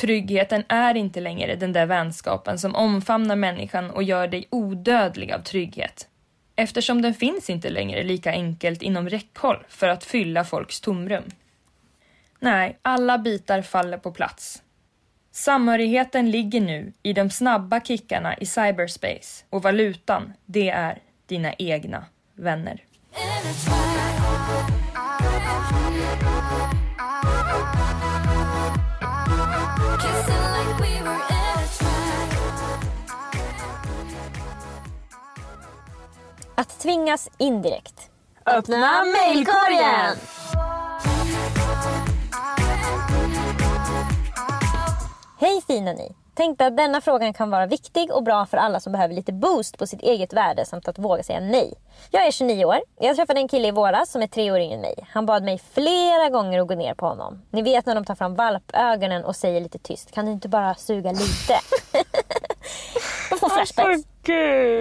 Speaker 8: Tryggheten är inte längre den där vänskapen som omfamnar människan och gör dig odödlig av trygghet. Eftersom den finns inte längre lika enkelt inom räckhåll för att fylla folks tomrum. Nej, alla bitar faller på plats. Samhörigheten ligger nu i de snabba kickarna i cyberspace och valutan, det är dina egna vänner.
Speaker 3: Att tvingas indirekt.
Speaker 4: Öppna
Speaker 3: mejlkorgen! Hej fina ni! Tänkte att denna frågan kan vara viktig och bra för alla som behöver lite boost på sitt eget värde samt att våga säga nej. Jag är 29 år. Jag träffade en kille i våras som är tre år yngre än mig. Han bad mig flera gånger att gå ner på honom. Ni vet när de tar fram valpögonen och säger lite tyst. Kan du inte bara suga lite? De får flashbacks.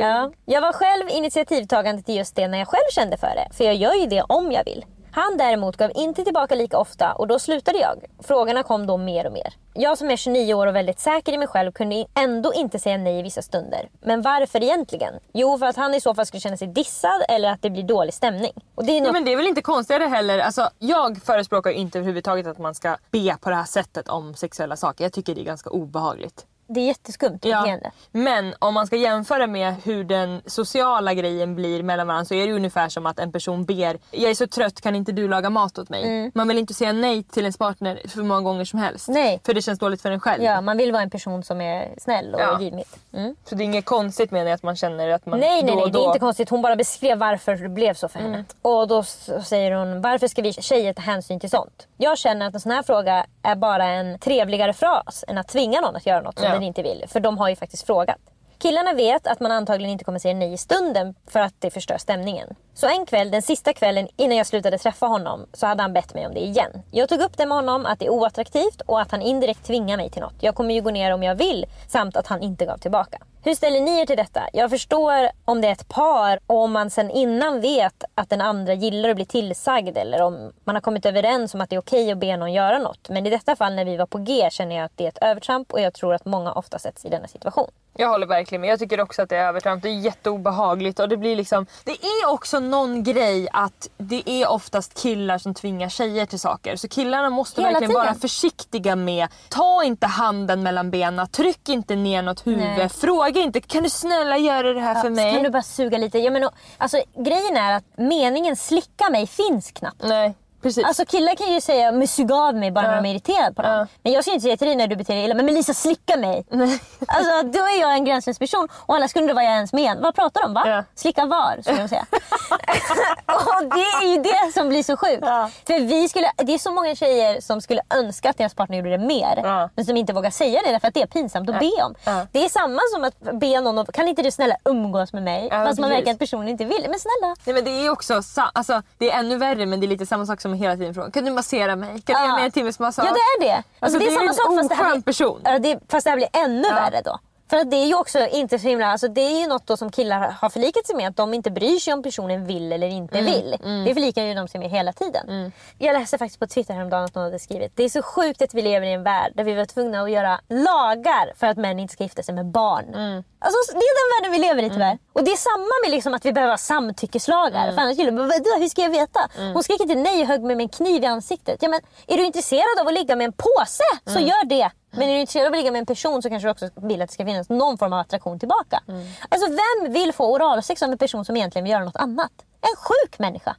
Speaker 3: Ja. Jag var själv initiativtagande till just det när jag själv kände för det. För jag gör ju det om jag vill. Han däremot gav inte tillbaka lika ofta och då slutade jag. Frågorna kom då mer och mer. Jag som är 29 år och väldigt säker i mig själv kunde ändå inte säga nej i vissa stunder. Men varför egentligen? Jo, för att han i så fall skulle känna sig dissad eller att det blir dålig stämning. Och det är något...
Speaker 4: Ja, men det är väl inte konstigare heller. Alltså, jag förespråkar inte överhuvudtaget att man ska be på det här sättet om sexuella saker. Jag tycker det är ganska obehagligt.
Speaker 3: Det är jätteskumt beteende.
Speaker 4: Men om man ska jämföra med hur den sociala grejen blir mellan varandra så är det ungefär som att en person ber Jag är så trött, kan inte du laga mat åt mig?
Speaker 3: Mm.
Speaker 4: Man vill inte säga nej till ens partner för många gånger som helst.
Speaker 3: Nej.
Speaker 4: För det känns dåligt för en själv.
Speaker 3: Ja, man vill vara en person som är snäll och
Speaker 4: Ja.
Speaker 3: givmild. Mm.
Speaker 4: Så det är inget konstigt med det att man känner att man
Speaker 3: Nej, nej,
Speaker 4: då
Speaker 3: nej.
Speaker 4: och
Speaker 3: Det är
Speaker 4: då...
Speaker 3: inte konstigt. Hon bara beskrev varför det blev så för henne.
Speaker 4: Mm.
Speaker 3: Och då säger hon, varför ska vi tjejer ta hänsyn till sånt? Jag känner att en sån här fråga är bara en trevligare fras än att tvinga någon att göra något som
Speaker 4: Ja.
Speaker 3: den inte vill. För de har ju faktiskt frågat. Killarna vet att man antagligen inte kommer säga nej i stunden för att det förstör stämningen. Så en kväll, den sista kvällen innan jag slutade träffa honom, så hade han bett mig om det igen. Jag tog upp det med honom att det är oattraktivt och att han indirekt tvingar mig till något. Jag kommer ju gå ner om jag vill, samt att han inte gav tillbaka. Hur ställer ni er till detta? Jag förstår om det är ett par och om man sen innan vet att den andra gillar att bli tillsagd eller om man har kommit överens om att det är okej att be någon göra något. Men i detta fall när vi var på G känner jag att det är ett övertramp och jag tror att många ofta sätts i denna situation.
Speaker 4: Jag håller verkligen med. Jag tycker också att det är övertramp. Det är jätteobehagligt och det blir liksom... Det är också någon grej att det är oftast killar som tvingar tjejer till saker. Så killarna måste
Speaker 3: Hela
Speaker 4: verkligen
Speaker 3: tiden.
Speaker 4: vara försiktiga med... Ta inte handen mellan benen, tryck inte ner något huvud,
Speaker 3: Nej.
Speaker 4: fråga inte kan du snälla göra det här för
Speaker 3: Ja,
Speaker 4: mig?
Speaker 3: Kan du bara suga lite? Ja, men, och- alltså, grejen är att meningen slicka mig finns knappt.
Speaker 4: Nej, precis.
Speaker 3: Alltså killar kan ju säga men sug av mig bara när
Speaker 4: Ja.
Speaker 3: de är irriterade på dem.
Speaker 4: Ja.
Speaker 3: Men jag ska inte säga till dig när du beter dig illa, men Melissa slicka mig. Alltså då är jag en gränslös person och alla skulle undra vad jag ens menar. Vad pratar de va?
Speaker 4: Ja.
Speaker 3: Slicka var skulle de säga. och det är ju det som blir så sjukt. För vi skulle, det är så många tjejer som skulle önska att deras partner gjorde det mer. Men som inte vågar säga det därför att det är pinsamt att be om. Det är samma som att be någon om, kan inte du snälla umgås med mig?
Speaker 4: Ja,
Speaker 3: Fast man märker att personen inte vill. Men snälla.
Speaker 4: Nej, men det är också alltså, det är ännu värre men det är lite samma sak som hela tiden frågan. Kan du massera mig? Kan du
Speaker 3: Ja.
Speaker 4: göra mig en timmes massage?
Speaker 3: Ja det är det. Alltså,
Speaker 4: Alltså,
Speaker 3: det är
Speaker 4: det är
Speaker 3: samma sak fast det här
Speaker 4: person.
Speaker 3: Det, fast det här blir ännu
Speaker 4: Ja.
Speaker 3: värre då. För att det är ju också inte så himla, alltså det är ju något då som killar har förlikat sig med. Att de inte bryr sig om personen vill eller inte
Speaker 4: Mm.
Speaker 3: vill. Det förlikar ju de sig med hela tiden. Jag läste faktiskt på Twitter häromdagen att någon hade skrivit. Det är så sjukt att vi lever i en värld där vi var tvungna att göra lagar för att män inte ska gifta sig med barn.
Speaker 4: Mm.
Speaker 3: Alltså det är den världen vi lever i tyvärr. Och det är samma med liksom att vi behöver ha samtyckeslagar.
Speaker 4: Mm.
Speaker 3: För annars skulle man, "Vadå, hur ska jag veta? Hon skrek inte nej och högg mig med en kniv i ansiktet. Ja, men, är du intresserad av att ligga med en påse så
Speaker 4: Mm.
Speaker 3: gör det. Men är du intresserad av att ligga med en person så kanske du också vill att det ska finnas någon form av attraktion tillbaka.
Speaker 4: Mm.
Speaker 3: Alltså vem vill få oralsex av en person som egentligen vill göra något annat? En sjuk människa.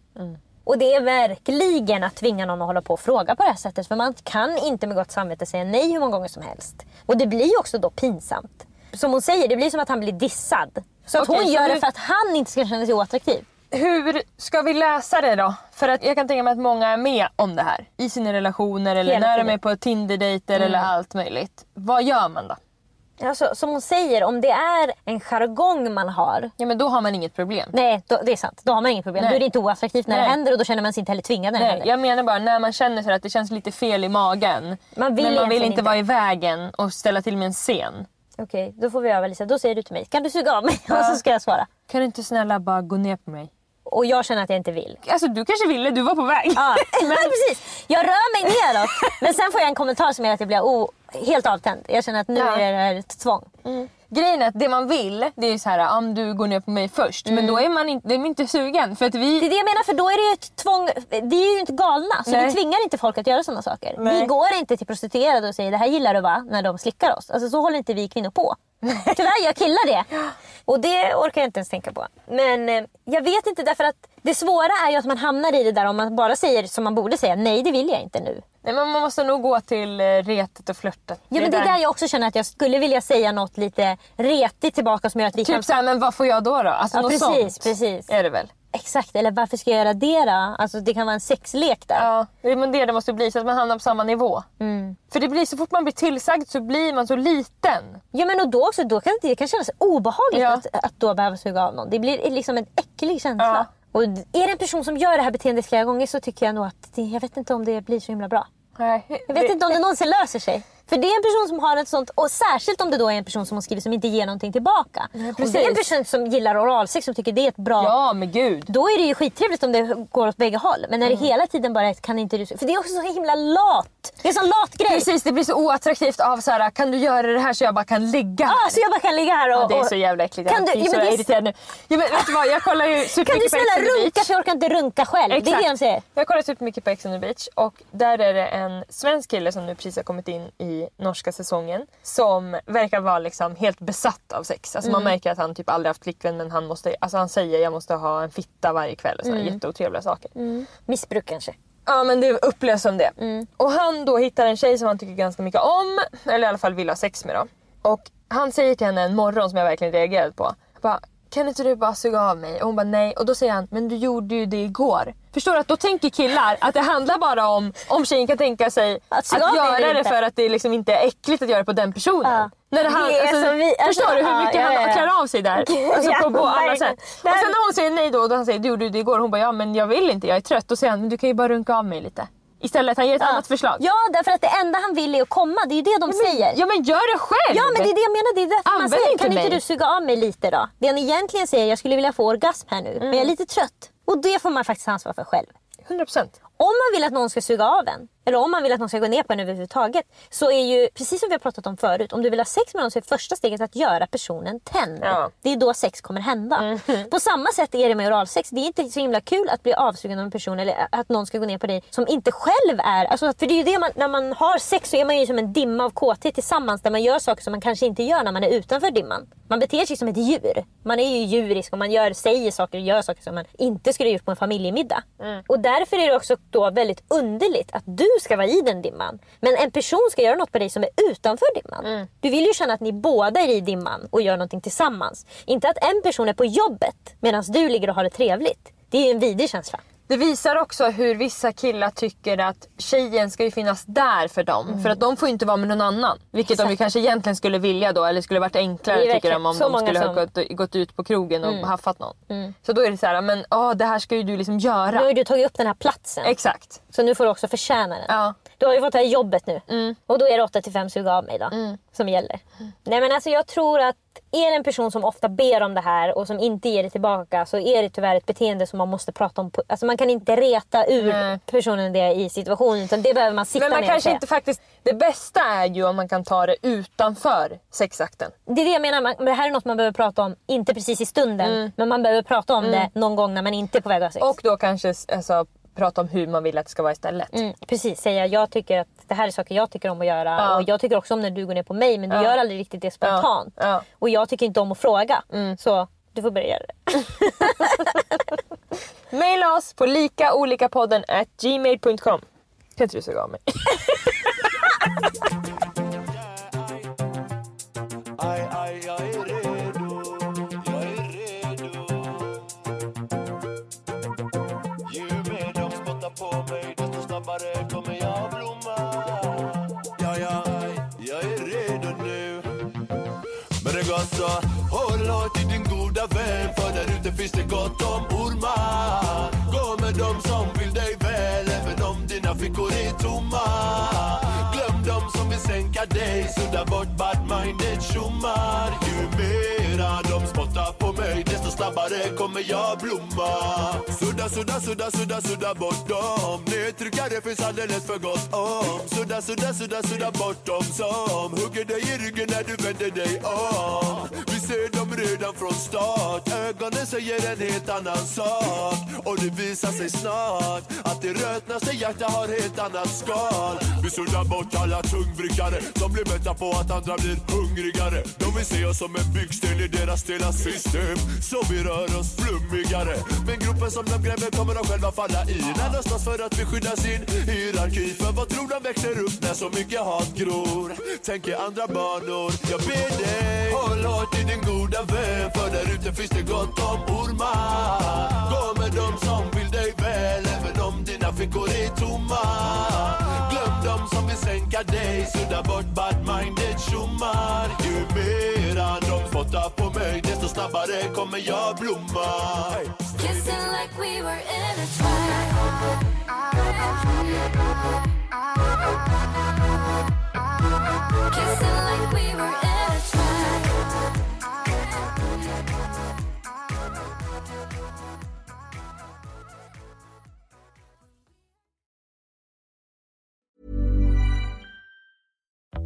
Speaker 3: Och det är verkligen att tvinga någon att hålla på och fråga på det här sättet. För man kan inte med gott samvete säga nej hur många gånger som helst. Och det blir ju också då pinsamt. Som hon säger, det blir som att han blir dissad. Så att
Speaker 4: Okej,
Speaker 3: hon
Speaker 4: så
Speaker 3: gör det
Speaker 4: hur-
Speaker 3: för att han inte ska känna sig oattraktiv.
Speaker 4: Hur ska vi läsa det då? För att jag kan tänka mig att många är med om det här. I sina relationer eller
Speaker 3: Hela
Speaker 4: när de
Speaker 3: tiden.
Speaker 4: är på Tinder-dejter eller allt möjligt. Vad gör man då?
Speaker 3: Alltså, som hon säger, om det är en jargong man har.
Speaker 4: Ja men då har man inget problem.
Speaker 3: Nej, då, det är sant. Då har man inget problem.
Speaker 4: Nej.
Speaker 3: Då är det inte oattraktivt när
Speaker 4: Nej.
Speaker 3: det händer och då känner man sig inte heller tvingad när det
Speaker 4: Nej,
Speaker 3: händer.
Speaker 4: jag menar bara när man känner så att det känns lite fel i magen.
Speaker 3: Man vill
Speaker 4: men man vill
Speaker 3: egentligen
Speaker 4: inte,
Speaker 3: inte.
Speaker 4: vara i vägen och ställa till med en scen.
Speaker 3: Okej, då får vi öva Lisa. Då säger du till mig, kan du suga av mig? Och så ska jag svara.
Speaker 4: Kan du inte snälla bara gå ner på mig?
Speaker 3: Och jag känner att jag inte vill.
Speaker 4: Alltså du kanske ville, du var på väg.
Speaker 3: Ja, precis. Jag rör mig neråt. Men sen får jag en kommentar som gör att jag blir oh, helt avtänd. Jag känner att nu
Speaker 4: Ja.
Speaker 3: är det här ett tvång.
Speaker 4: Grejen är att det man vill, det är så här om du går ner på mig först. Men då är man inte, är man inte sugen. För att
Speaker 3: Det är
Speaker 4: vi...
Speaker 3: det jag menar, för då är det ju ett tvång. Vi är ju inte galna, så
Speaker 4: Nej.
Speaker 3: vi tvingar inte folk att göra sådana saker.
Speaker 4: Nej.
Speaker 3: Vi går inte till prostituerade och säger det här gillar du va? När de slickar oss. Alltså så håller inte vi kvinnor på. Tyvärr gör killar det. Och det orkar jag inte ens tänka på. Men eh, jag vet inte därför att det svåra är ju att man hamnar i det där om man bara säger som man borde säga. Nej det vill jag inte nu.
Speaker 4: Nej, men man måste nog gå till eh, retet och flörten.
Speaker 3: Ja, men det är där jag också känner att jag skulle vilja säga något lite retigt tillbaka som gör att vi kan...
Speaker 4: Typ såhär, men vad får jag då? då? Alltså
Speaker 3: Ja,
Speaker 4: något
Speaker 3: precis,
Speaker 4: sånt
Speaker 3: precis.
Speaker 4: är det väl?
Speaker 3: Exakt, eller varför ska jag det då? Alltså det kan vara en sexlek där.
Speaker 4: Ja, det men det det måste bli så att man hamnar på samma nivå.
Speaker 3: Mm.
Speaker 4: För det blir så fort man blir tillsagd så blir man så liten.
Speaker 3: Ja men och då också, då kan det kan kännas obehagligt
Speaker 4: Ja.
Speaker 3: att, att då behöva suga av någon. Det blir liksom en äcklig känsla. Och är det en person som gör det här beteendet flera gånger så tycker jag nog att det, jag vet inte om det blir så himla bra.
Speaker 4: Nej,
Speaker 3: Jag vet inte om det någonsin löser sig. För det är en person som har ett sånt, och särskilt om det då är en person som hon skriver som inte ger någonting tillbaka. om
Speaker 4: precis.
Speaker 3: det är en person som gillar oralsex som tycker det är ett bra
Speaker 4: Ja, men gud.
Speaker 3: Då är det ju skittrevligt om det går åt bägge håll. Men när det hela tiden bara är kan inte du... För det är också så himla lat. Det är en sån lat grej.
Speaker 4: Precis, det blir så oattraktivt av så här, kan du göra det här så jag bara kan ligga här?
Speaker 3: Ah, så jag bara kan ligga här och...
Speaker 4: Ja, det är så jävla äckligt.
Speaker 3: Kan
Speaker 4: jag
Speaker 3: du, ja,
Speaker 4: så
Speaker 3: men det,
Speaker 4: irriterad nu. Ja, men vet du vad, jag kollar ju
Speaker 3: kan du
Speaker 4: supermycket Ex on
Speaker 3: snälla runka
Speaker 4: beach.
Speaker 3: för jag orkar inte runka själv. Det är det de säger.
Speaker 4: Jag kollar supermycket på Ex on the beach och där är det en svensk kille som nu precis har kommit in i norska säsongen som verkar vara liksom helt besatt av sex. Alltså
Speaker 3: Mm.
Speaker 4: man märker att han typ aldrig haft flickvän men han, måste, alltså han säger jag måste ha en fitta varje kväll och sådana
Speaker 3: Mm.
Speaker 4: jätteotrevliga saker.
Speaker 3: Missbruk kanske.
Speaker 4: Ja men det upplevs som det.
Speaker 3: Mm.
Speaker 4: Och han då hittar en tjej som han tycker ganska mycket om, eller i alla fall vill ha sex med då. Och han säger till henne en morgon som jag verkligen reagerade på. Bara, kan inte du bara suga av mig? Och hon bara nej. Och då säger han, men du gjorde ju det igår. Förstår du att då tänker killar att det handlar bara om om tjejen kan tänka sig
Speaker 3: Att
Speaker 4: att,
Speaker 3: av
Speaker 4: göra det för att det liksom inte är äckligt att göra det på den personen.
Speaker 3: Ja.
Speaker 4: När det han,
Speaker 3: Det
Speaker 4: alltså,
Speaker 3: så vi- alltså,
Speaker 4: förstår du hur mycket
Speaker 3: ja,
Speaker 4: han
Speaker 3: ja, ja.
Speaker 4: klär av sig där? Alltså, på, på alla sätt. Och sen när hon säger nej då och han säger du gjorde det igår. Hon bara ja men jag vill inte, jag är trött. Då säger han men du kan ju bara runka av mig lite. Istället han ger ett annat förslag.
Speaker 3: Ja, därför att det enda han vill är att komma. Det är ju det de säger.
Speaker 4: Ja men gör det själv!
Speaker 3: Ja men det är det jag menar, det är därför man
Speaker 4: Använd
Speaker 3: säger
Speaker 4: inte
Speaker 3: kan inte
Speaker 4: mig."
Speaker 3: du suga av mig lite då? Det han egentligen säger jag skulle vilja få orgasm här nu men jag är lite trött. Och det får man faktiskt ta ansvar för själv.
Speaker 4: 100%.
Speaker 3: Om man vill att någon ska suga av en, eller om man vill att någon ska gå ner på en överhuvudtaget, så är ju, precis som vi har pratat om förut, om du vill ha sex med någon så är första steget att göra personen tänd.
Speaker 4: Ja.
Speaker 3: Det är då sex kommer hända. På samma sätt är det med oralsex. Det är inte så himla kul att bli avsugen av en person eller att någon ska gå ner på dig som inte själv är... Alltså, för det är ju det man, när man har sex så är man ju som en dimma av kåthet tillsammans där man gör saker som man kanske inte gör när man är utanför dimman. Man beter sig som ett djur. Man är ju djurisk och man gör, säger saker och gör saker som man inte skulle gjort på en familjemiddag. Och därför är det också då väldigt underligt att du ska vara i den dimman. Men en person ska göra något på dig som är utanför dimman. Du vill ju känna att ni båda är i dimman och gör någonting tillsammans. Inte att en person är på jobbet medan du ligger och har det trevligt. Det är ju en vidrig känsla.
Speaker 4: Det visar också hur vissa killar tycker att tjejen ska ju finnas där för dem. För att de får inte vara med någon annan. Vilket de ju
Speaker 3: Exakt.
Speaker 4: kanske egentligen skulle vilja då. Eller skulle varit enklare tycker de om
Speaker 3: så
Speaker 4: de skulle ha
Speaker 3: som-
Speaker 4: gått, gått ut på krogen och haffat någon. Så då är det så här, men åh, det här ska ju du liksom
Speaker 3: Nu
Speaker 4: göra.
Speaker 3: har ju du tagit upp den här platsen.
Speaker 4: Exakt.
Speaker 3: Så nu får du också förtjäna den.
Speaker 4: Ja.
Speaker 3: Du har ju fått det här jobbet nu. Och då är det 8 till 5 suga av mig då. Som gäller. Nej men alltså jag tror att är det en person som ofta ber om det här och som inte ger det tillbaka så är det tyvärr ett beteende som man måste prata om. på- Alltså man kan inte reta ur
Speaker 4: Nej.
Speaker 3: personen det i situationen utan det behöver man sitta
Speaker 4: Men man
Speaker 3: ner
Speaker 4: kanske inte faktiskt... Det bästa är ju om man kan ta det utanför sexakten.
Speaker 3: Det är det jag menar, man, det här är något man behöver prata om, inte precis i stunden, men man behöver prata om det någon gång när man inte är på väg att ha sex.
Speaker 4: Och då kanske alltså, prata om hur man vill att det ska vara istället.
Speaker 3: Mm, precis, säga jag tycker att det här är saker jag tycker om att göra
Speaker 4: Ja.
Speaker 3: och jag tycker också om när du går ner på mig men du
Speaker 4: Ja.
Speaker 3: gör aldrig riktigt det spontant.
Speaker 4: Ja.
Speaker 3: Och jag tycker inte om att fråga. Så du får börja göra det.
Speaker 4: Maila oss på likaolikapodden at gmail.com. Kan inte du suga av mig?
Speaker 9: Men håll hårt i din goda vän För där ute finns det gott om ormar. Gå med dem som vill dig väl Även om dina fickor är tomma. Glöm dem som vill sänka dig Sudda bort bad-minded tjommar snabbare kommer jag blomma. Sudda, sudda, sudda, sudda, sudda bort dem Nedtryckare finns alldeles för gott om. Sudda, sudda, sudda, sudda bort dem som Hugger dig i ryggen när du vänder dig om ser dem redan från start. Ögonen säger en helt annan sak. Och det visar sig snart Att det rötnaste hjärta har helt annat skal. Vi suddar bort alla tungvrickare Som blir mätta på att andra blir hungrigare. De vill se oss som en byggsten i deras stela system. Så vi rör oss flummigare. Men gropen som de gräver kommer de själva falla i. När de slåss för att vi skyddar sin hierarki. För vad tror de växer upp när så mycket hat gror? Tänker andra banor, jag ber dig. Håll hårt i din goda vän För där ute finns det gott om ormar. Gå med dem som vill dig väl Även om dina fickor är tomma. Glöm dem som vill sänka dig Sudda bort bad-minded tjommar. Ju mera de spottar på mig Desto snabbare kommer jag blomma.